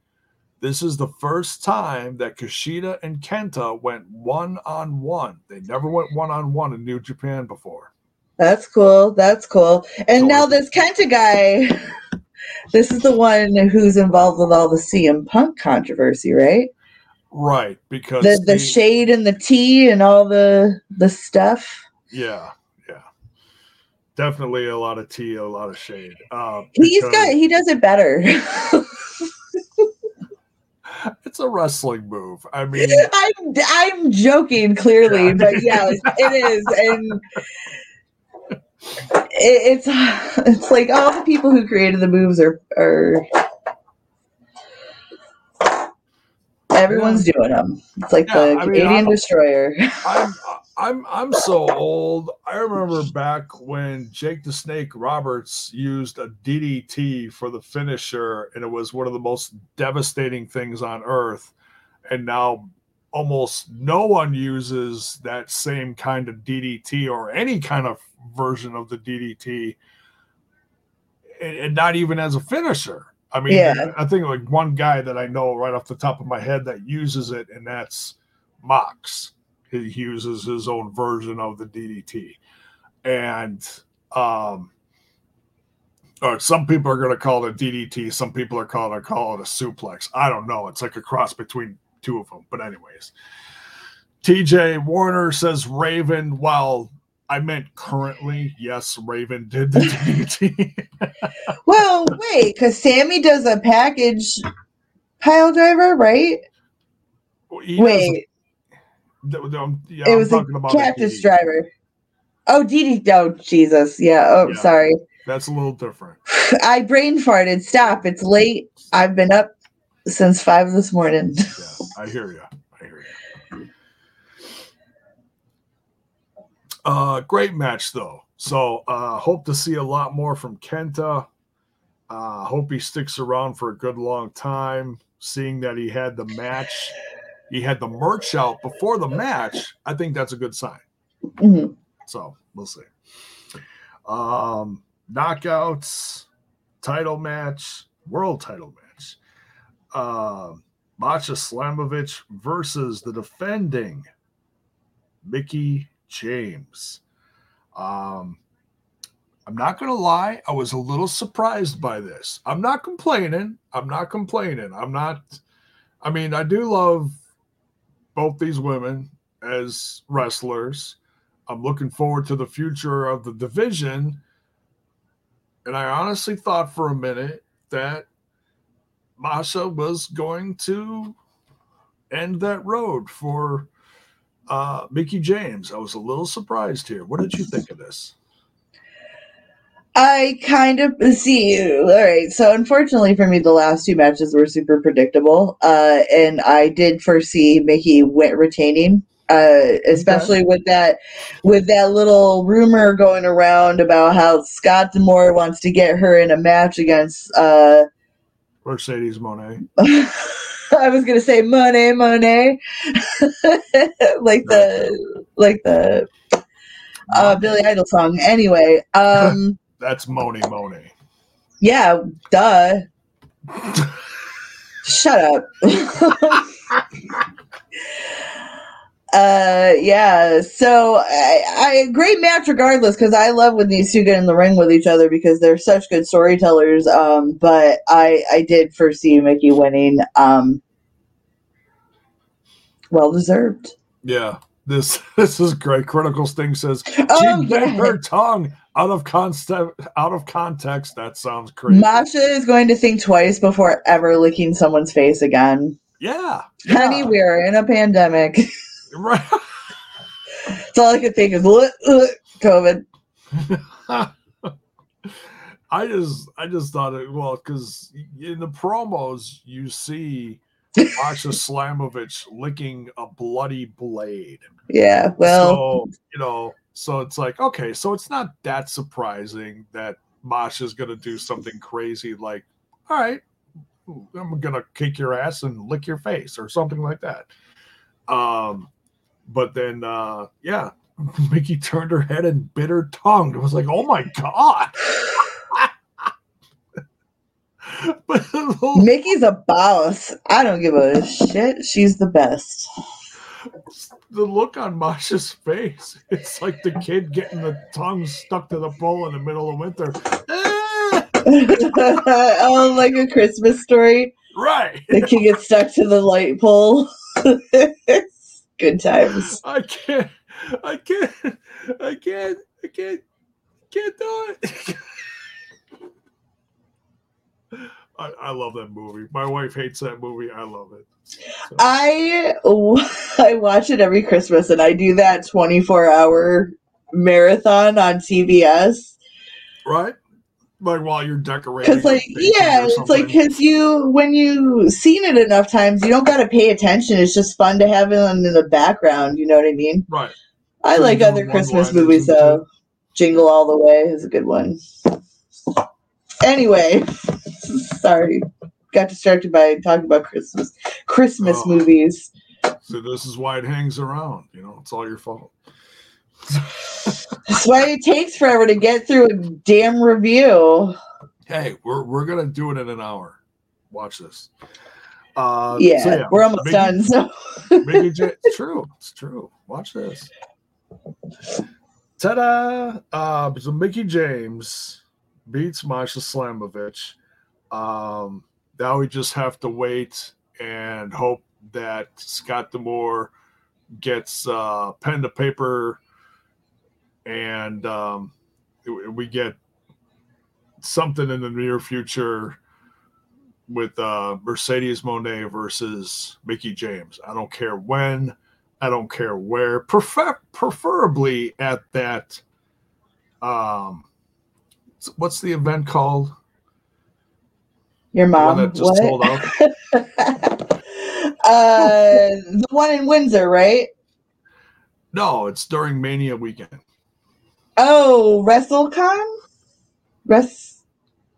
This is the first time that Kushida and Kenta went one on one. They never went one on one in New Japan before. That's cool. That's cool. And So- now this Kenta guy, this is the one who's involved with all the CM Punk controversy, right? Right, because The the he- shade and the tea and all the the stuff. yeah, yeah, definitely a lot of tea, a lot of shade. Uh, He's got he does it better. it's a wrestling move. I mean, I'm I'm joking clearly, Yeah. but yeah, it is, and it, it's it's like all the people who created the moves are are everyone's doing them. It's like Yeah, the I mean, Canadian I'm- Destroyer. I'm I'm I'm so old. I remember back when Jake the Snake Roberts used a DDT for the finisher, and it was one of the most devastating things on earth. And now almost no one uses that same kind of DDT or any kind of version of the DDT, and, and not even as a finisher. I mean, Yeah. I think like one guy that I know right off the top of my head that uses it, and that's Mox he uses his own version of the DDT. And um or some people are going to call it a DDT, some people are calling it call it a suplex. I don't know. It's like a cross between two of them. But anyways, TJ Warner says Raven. Well, I meant currently. Yes, Raven did the DDT. well, wait, because Sammy does a package pile driver, right? He Wait, um, yeah, it I'm was a about cactus DDT. driver. Oh, DD. Oh, Jesus. Yeah. Oh, Yeah. sorry. That's a little different. I brain farted. Stop. It's late. I've been up since five this morning. Yeah, I hear you. I hear you. Uh, great match though. So uh, hope to see a lot more from Kenta. Uh, hope he sticks around for a good long time. Seeing that he had the match, he had the merch out before the match. I think that's a good sign. Mhm. So we'll see. Um, knockouts, title match, world title match. Um, Masha Slamovich versus the defending Mickie James. Um, I'm not going to lie, I was a little surprised by this. I'm not complaining. I'm not complaining. I'm not, I mean, I do love both these women as wrestlers. I'm looking forward to the future of the division. And I honestly thought for a minute that Masha was going to end that road for uh, Mickie James. I was a little surprised here. What did you think of this? I kind of see. You. All right. So, unfortunately for me, the last two matches were super predictable. Uh, and I did foresee Mickie win- retaining, uh, especially with that with that little rumor going around about how Scott D'Amore wants to get her in a match against. Uh, Mercedes Moné. I was gonna say Monet, Monet, like the like the uh, Billy Idol song. Anyway, um, That's Moni Monet. yeah, duh. Shut up. Uh, yeah. So I, I great match regardless because I love when these two get in the ring with each other because they're such good storytellers. Um, but I I did foresee Mickie winning. Um, well deserved. Yeah. This this is great. Critical Sting says Oh she bit yeah. her tongue out of context. Out of context, that sounds crazy. Masha is going to think twice before ever licking someone's face again. yeah, Honey, yeah. we're in a pandemic. right. That's all I could think is "Ugh, ugh, COVID. I just I just thought it well because in the promos you see Masha Slamovich licking a bloody blade. Yeah, well, so you know, so it's like okay, so it's not that surprising that Masha's gonna do something crazy like, all right, I'm gonna kick your ass and lick your face or something like that. Um, but then uh, yeah, Mickie turned her head and bit her tongue. It was like, oh my god. but Mickie's a boss. I don't give a shit. She's the best. the look on Masha's face, it's like the kid getting the tongue stuck to the pole in the middle of winter. Oh, like a Christmas story. right. The kid gets stuck to the light pole. Good times. I can't. I can't. I can't. I can't. Can't do it. I, I love that movie. My wife hates that movie. I love it. So, I I watch it every Christmas, and I do that twenty four hour marathon on TBS. right? Like while you're decorating. Because, like, yeah, it's like because you when you seen it enough times, you don't got to pay attention. It's just fun to have it in the background. You know what I mean? right. I Sure, like other Christmas movies though. Jingle All the Way is a good one. Anyway, sorry, got distracted by talking about Christmas Christmas Oh. movies. So this is why it hangs around. You know, it's all your fault. That's why it takes forever to get through a damn review. hey, we're we're gonna do it in an hour. Watch this. Uh, Yeah, so we're almost Mickie- done. So Mickie J- it's true. It's true. Watch this. Ta-da! Uh, so Mickie James beats Masha Slamovich. Um, now we just have to wait and hope that Scott D'Amore gets uh, pen to paper and um, we get something in the near future with uh, Mercedes Moné versus Mickie James. I don't care when, I don't care where. Prefer- preferably at that. Um, what's the event called? your The mom, one that just sold out. uh, the one in Windsor, right? No, it's during Mania weekend. Oh, WrestleCon? Rest.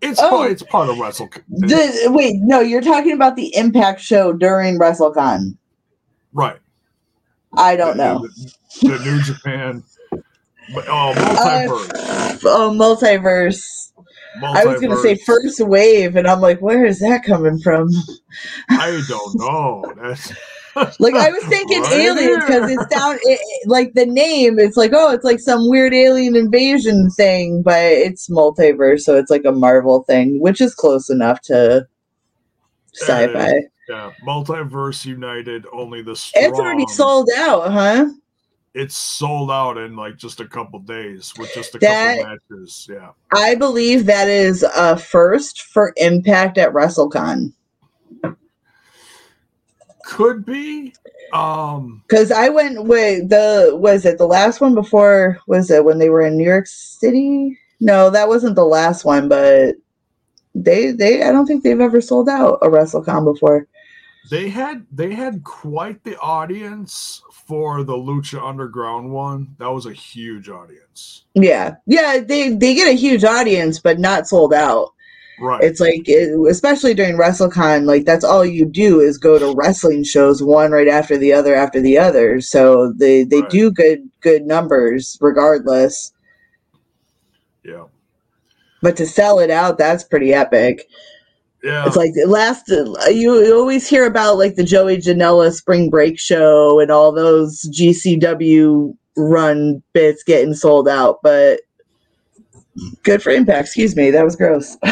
It's Oh. part, it's part of Wrestle. The, wait, no, you're talking about the Impact show during WrestleCon. right. I don't know. The, the New Japan. but- Oh, multiverse. Uh, oh, multiverse. I was going to say first wave, and I'm like, where is that coming from? I don't know. That's Like I was thinking Right aliens because it's down, it, it- like the name. It's like oh, it's like some weird alien invasion thing, but it's multiverse, so it's like a Marvel thing, which is close enough to sci-fi. yeah, multiverse united. Only the strong. It's already sold out, huh? It's sold out in like just a couple days with just a That- couple matches. Yeah, I believe that is a first for Impact at WrestleCon could be. Um, because I went with the was it the last one before was it when they were in New York City? No, that wasn't the last one, but they they I don't think they've ever sold out a WrestleCon before. they had they had quite the audience for the Lucha Underground one. That was a huge audience. Yeah, yeah, they they get a huge audience, but not sold out. Right. It's like, it, especially during WrestleCon, like that's all you do is go to wrestling shows, one right after the other after the other. So they they Right. do good good numbers regardless. yeah. But to sell it out, that's pretty epic. Yeah. It's like last you, you always hear about like the Joey Janela spring break show and all those GCW run bits getting sold out, but good for Impact. Excuse me, that was gross.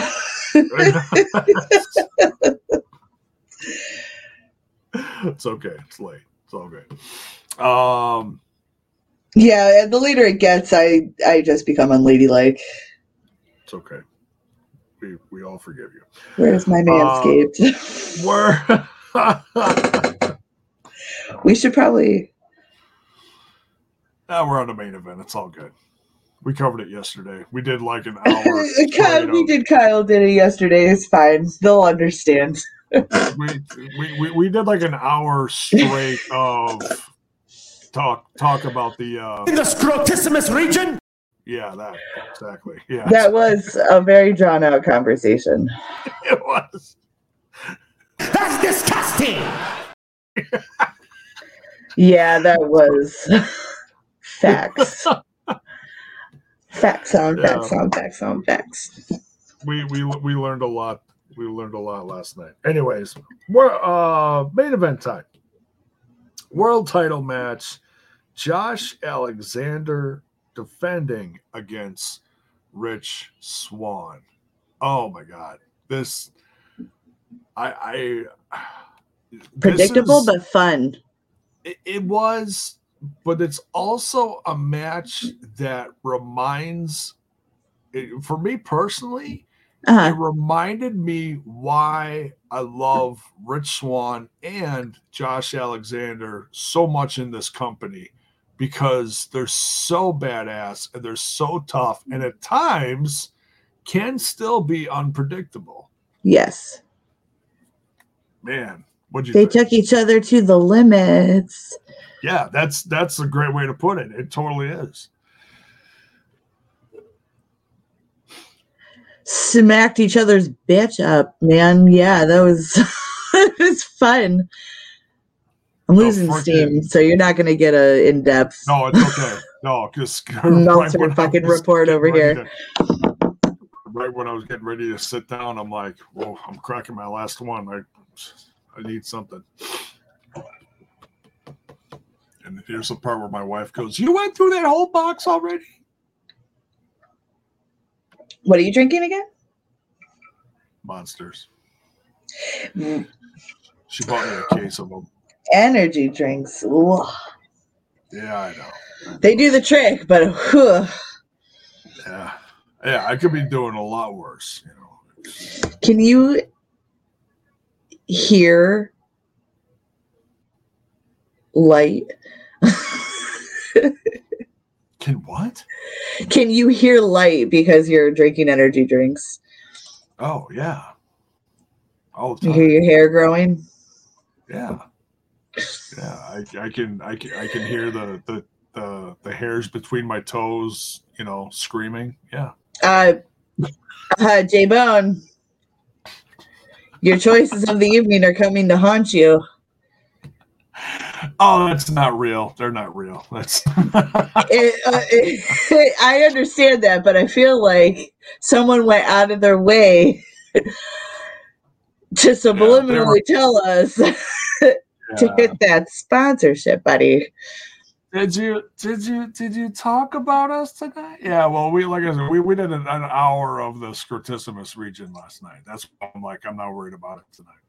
it's okay. It's late. It's all good. Um, yeah, and the later it gets, I I just become unladylike. it's okay. We we all forgive you. Where's my manscaped? We're we should probably. now we're on the main event. It's all good. We covered it yesterday. We did like an hour. Kyle, we did. Kyle did it yesterday. It's fine. They'll understand. we, we, we, we did like an hour straight of talk talk about the uh In the scrotissimus region? yeah that exactly yeah That was a very drawn out conversation. it was That's disgusting! Yeah, that was facts. Facts on Yeah. facts on facts on facts. we we we learned a lot we learned a lot last night anyways we're uh main event time world title match josh alexander defending against rich swann oh my god this i i Predictable is- but fun. it, it was but it's also a match that reminds for me personally it Uh-huh. reminded me why I love Rich Swann and Josh Alexander so much in this company because they're so badass and they're so tough and at times can still be unpredictable. Yes. Man, what'd you They think? took each other to the limits. Yeah, that's that's a great way to put it. It totally is. Smacked each other's bitch up, man. Yeah, that was it was fun. I'm losing steam, so you're not gonna get a in depth. No, it's okay. No, because Meltzer fucking report over here. right when I was getting ready to sit down, I'm like, "Whoa, I'm cracking my last one. I, I need something." And here's the part where my wife goes, "You went through that whole box already?" What are you drinking again? Monsters. Mm, She bought me a case of them. Energy drinks. Yeah, I know. They do the trick, but whew, Yeah, yeah. I could be doing a lot worse. You know. can you hear light? Can what? Can you hear light because you're drinking energy drinks? Oh yeah. All the You hear your hair growing? Yeah. Yeah, I, I can I can I can hear the the the the hairs between my toes, you know, screaming. Yeah. Uh, uh J Bone, your choices of the evening are coming to haunt you. Oh, that's not real. They're not real. That's It, uh, it, I understand that, but I feel like someone went out of their way to subliminally tell us to Yeah. hit that sponsorship, buddy. Did you did you did you talk about us tonight? Yeah, well, we like I said, we, we did an, an hour of the Scrotissimus region last night. That's why I'm like I'm not worried about it tonight.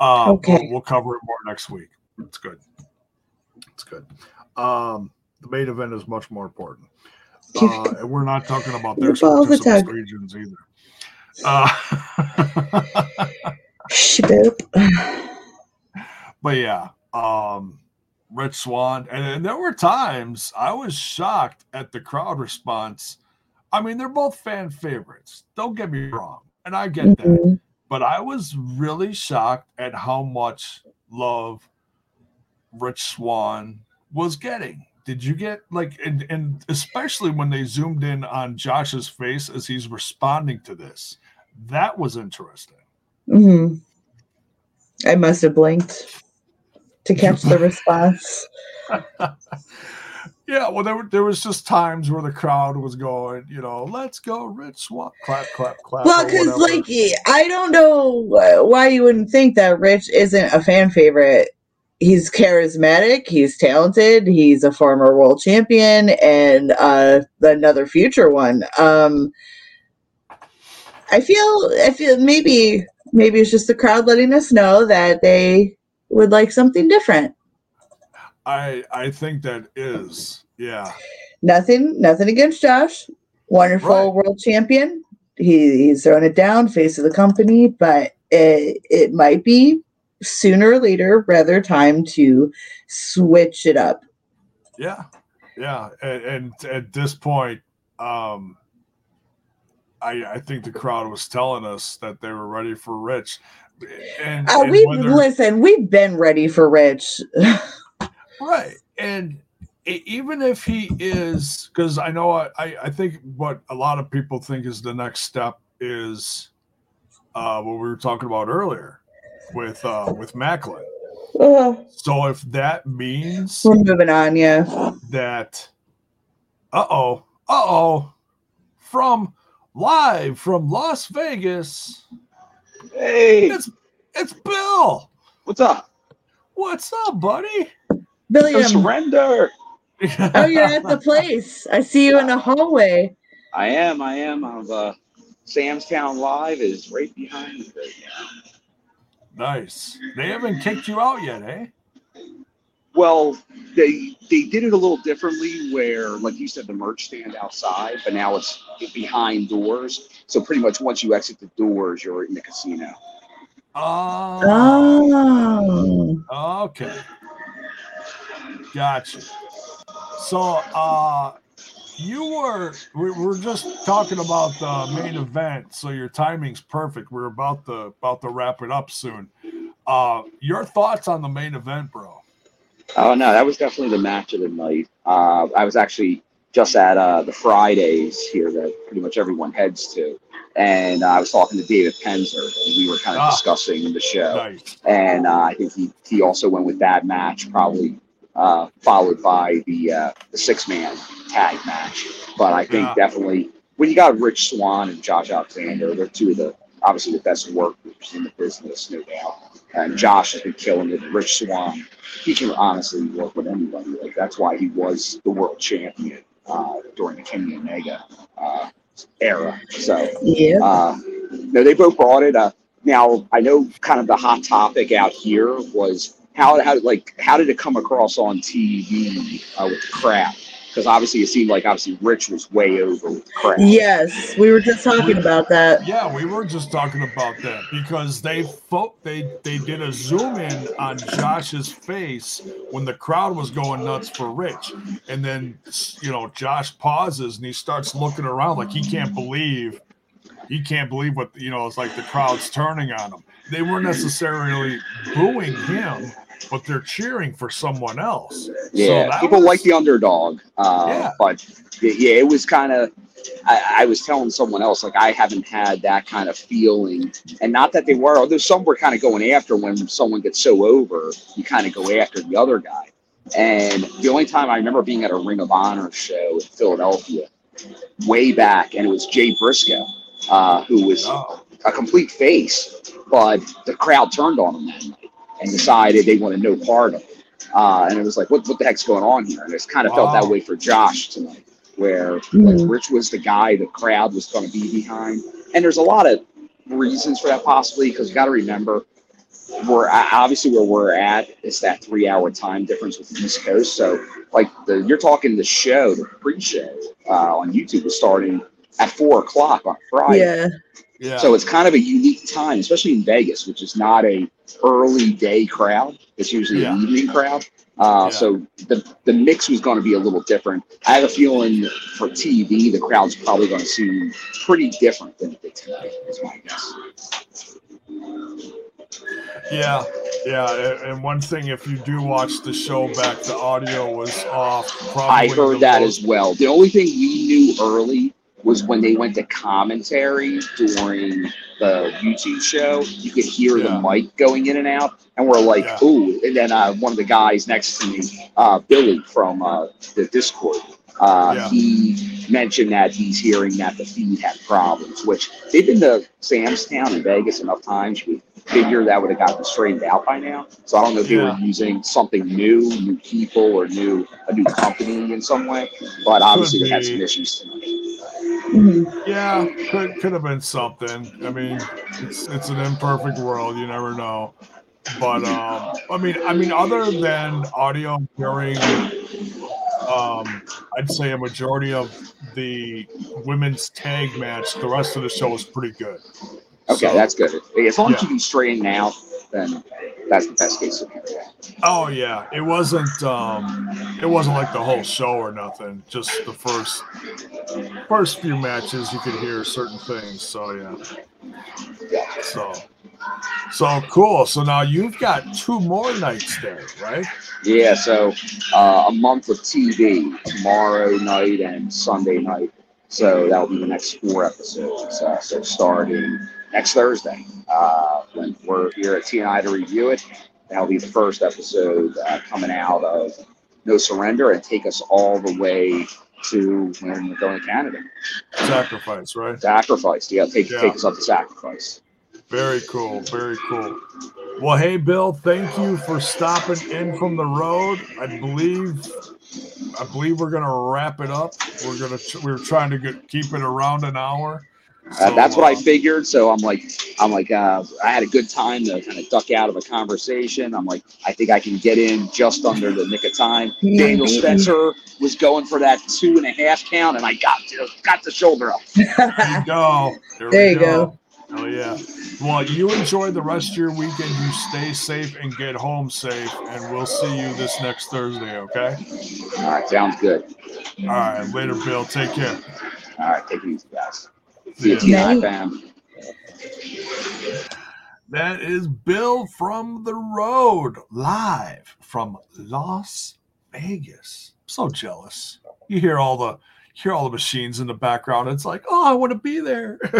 Uh, Okay. we'll, we'll cover it more next week. It's good. It's good. Um, the main event is much more important, uh, and we're not talking about their balls are regions either. Uh, but yeah, um, Rich Swann, and, and there were times I was shocked at the crowd response. I mean, they're both fan favorites. Don't get me wrong, and I get that, Mhm. but I was really shocked at how much love Rich Swann was getting. Did you get like, and, and especially when they zoomed in on Josh's face as he's responding to this? That was interesting. Mhm. I must have blinked to catch the response. Yeah, well, there, were- there was just times where the crowd was going, you know, let's go, Rich Swann, clap, clap, clap. Well, because like I don't know why you wouldn't think that Rich isn't a fan favorite. He's charismatic. He's talented. He's a former world champion and uh, another future one. Um, I feel. I feel maybe maybe it's just the crowd letting us know that they would like something different. I I think that is, yeah, Nothing. Nothing against Josh. Wonderful Right. world champion. He, he's thrown it down, face of the company, but it, it might be sooner or later rather time to switch it up. yeah, yeah. And, and at this point, um, I I think the crowd was telling us that they were ready for Rich. And, Uh, and we listen. We've been ready for Rich. Right. And even if he is, because I know I, I, I think what a lot of people think is the next step is uh, what we were talking about earlier with uh, with Maclin. Uh, So if that means we're moving on. Yeah. that, uh oh, uh oh, from live from Las Vegas, Hey, it's it's Bill. what's up? What's up, buddy? Billiam. Surrender. Oh, you're at the place. I see you in the hallway. I am. I am. I'm, uh, Sam's Town Live is right behind me right now. Nice. They haven't kicked you out yet, eh? Well, they they did it a little differently, where like you said, the merch stand outside, but now it's behind doors. So pretty much once you exit the doors, you're in the casino. Oh, Oh. okay. Gotcha. So, uh, you were, we we're just talking about the main event, so your timing's perfect. We're about to, about to wrap it up soon. Uh, your thoughts on the main event, bro? Oh no, that was definitely the match of the night. Uh, I was actually just at uh, the Fridays here that pretty much everyone heads to, and uh, I was talking to David Penzer, and we were kind of Ah. discussing the show. Nice. and uh, I think he, he also went with that match, probably uh, followed by the uh, the six man tag match. But I think Yeah. definitely when you got Rich Swann and Josh Alexander, they're two of the obviously the best workers in the business, no doubt. And Josh has been killing it. Rich Swann, he can honestly work with anybody. Like that's why he was the world champion uh, during the Kenny Omega uh, era. So Yeah. uh, no, they both brought it. Uh, now I know kind of the hot topic out here was how how like how did it come across on TV uh, with the crowd? Because obviously it seemed like obviously Rich was way over with the crowd. Yes, we were just talking about that. Yeah, we were just talking about that because they fo- they they did a zoom in on Josh's face when the crowd was going nuts for Rich, and then you know Josh pauses and he starts looking around like he can't believe he can't believe what you know. It's like the crowd's turning on him. They weren't necessarily booing him, but they're cheering for someone else. Yeah, that people was- like the underdog. Uh, Yeah. But yeah, it was kind of. I, I was telling someone else like I haven't had that kind of feeling, and not that they were. Although some were kind of going after when someone gets so over, you kind of go after the other guy. And the only time I remember being at a Ring of Honor show in Philadelphia, way back, and it was Jay Briscoe, uh, who was Oh, a complete face, but the crowd turned on him and decided they wanted no part of it. Uh, and it was like, what, what the heck's going on here? And it's kind of felt that way for Josh tonight, where Mhm. Rich was the guy the crowd was going to be behind. And there's a lot of reasons for that, possibly, because you got to remember, we're obviously where we're at. It's that three hour time difference with the East Coast. So, like, the you're talking the show, the pre show uh, on YouTube was starting at four o'clock on Friday. Yeah. Yeah. So it's kind of a unique time, especially in Vegas, which is not a early day crowd. It's usually Yeah. an evening crowd. Uh, Yeah. So the the mix was going to be a little different. I have a feeling for TV, the crowd's probably going to seem pretty different than it did tonight. Is my guess. Yeah, yeah, and one thing, if you do watch the show back, the audio was off. Probably I heard that most- as well. The only thing we knew early was when they went to commentary during the YouTube show. You could hear Yeah. the mic going in and out, and we're like, Yeah. "Ooh!" And then uh, one of the guys next to me, uh, Billy from uh, the Discord, uh, Yeah. he mentioned that he's hearing that the feed had problems. Which they've been to Sam's Town in Vegas enough times. We figure that would have gotten straightened out by now. So I don't know if they were using something new, new people, or new a new company in some way. But obviously, they had some issues tonight. Yeah, could could have been something. I mean, it's it's an imperfect world. You never know. But um, I mean, I mean, other than audio during, um, I'd say a majority of the women's tag match, the rest of the show was pretty good. Okay, So- that's good. As long as you can straighten out, then that's the best case scenario. Oh yeah, it wasn't um it wasn't like the whole show or nothing. Just the first first few matches you could hear certain things. So yeah. So so cool. So now you've got two more nights there, right? Yeah, so uh, a month of TV tomorrow night and Sunday night. So that'll be the next four episodes. Uh, so starting next Thursday, uh, when we're here at TNI to review it, that'll be the first episode uh, coming out of No Surrender and take us all the way to when we're going to Canada. Sacrifice, right? Sacrifice. Yeah, take Yeah. take us up to sacrifice. Very cool. Very cool. Well, hey Bill, thank you for stopping in from the road. I believe I believe we're gonna wrap it up. We're gonna we're trying to get, keep it around an hour. Uh, So, that's what I uh, figured. So I'm like, I'm like, uh, I had a good time to kind of duck out of a conversation. I'm like, I think I can get in just under the nick of time. Daniel Spencer was going for that two and a half count, and I got to, got the shoulder up. There you go. There, There we you go. Oh yeah. Well, you enjoy the rest of your weekend. You stay safe and get home safe, and we'll see you this next Thursday. Okay. All right, sounds good. All right. Later, Bill. Take care. All right, take it easy, guys. See you, See ya. TNI Night. fam. That is Bill from the road, live from Las Vegas. So jealous. You hear all the hear all the machines in the background. It's like, oh, I want to be there.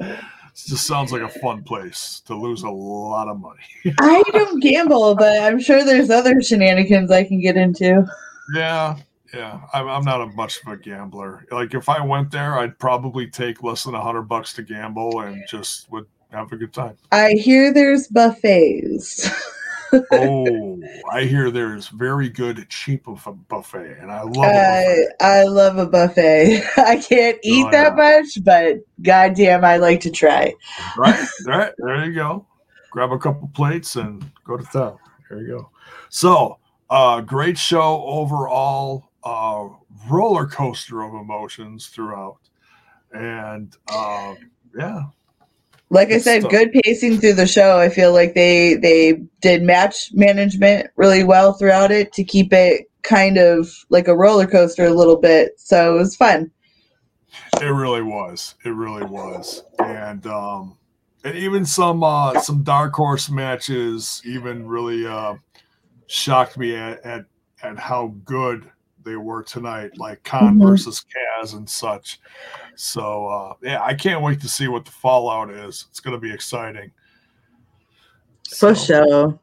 it just sounds like a fun place to lose a lot of money. I don't gamble, but I'm sure there's other shenanigans I can get into. Yeah, yeah. I'm, I'm not a much of a gambler. Like if I went there, I'd probably take less than a hundred bucks to gamble and just would have a good time. I hear there's buffets. oh, I hear there's very good cheap of a buffet, and I love I. I love a buffet. I can't eat Oh, that much, but goddamn, I like to try. Right, right. There you go. Grab a couple plates and go to town. There you go. So, uh, great show overall. Uh, roller coaster of emotions throughout, and uh, yeah, Like I said, stuff. good pacing through the show. I feel like they they did match management really well throughout it to keep it kind of like a roller coaster a little bit. So it was fun. It really was. It really was. And um, and even some uh some dark horse matches even really uh shocked me at at, at how good they were tonight, like Kon Mhm. versus Kaz and such. So uh yeah, I can't wait to see what the fallout is. It's gonna be exciting. For So- sure.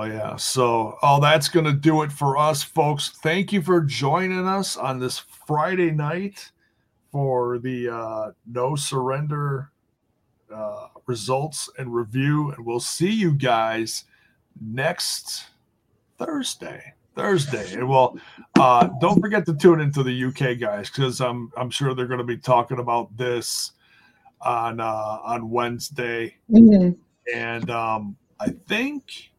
Oh yeah. So oh that's gonna do it for us, folks. Thank you for joining us on this Friday night for the uh no surrender uh results and review. And we'll see you guys next Thursday. Thursday. And well, uh don't forget to tune into the UK guys because I'm I'm sure they're gonna be talking about this on uh on Wednesday Mhm. and um, I think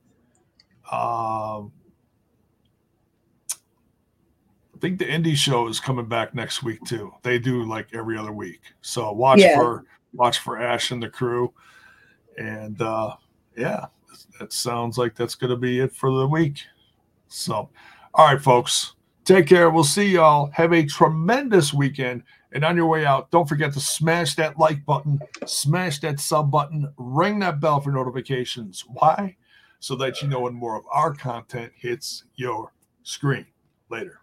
um, I think the indie show is coming back next week too. They do like every other week, so watch Yeah. for watch for Ash and the crew, and uh, yeah, that sounds like that's going to be it for the week. So, all right, folks, take care. We'll see y'all. Have a tremendous weekend. And on your way out, don't forget to smash that like button, smash that sub button, ring that bell for notifications. Why? So that you know when more of our content hits your screen. Later.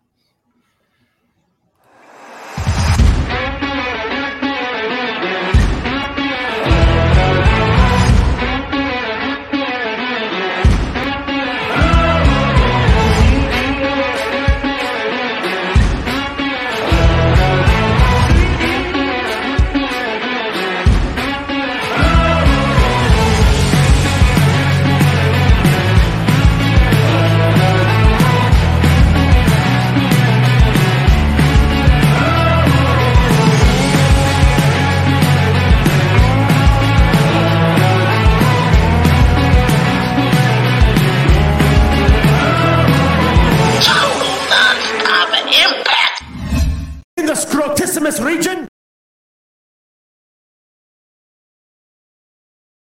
This region?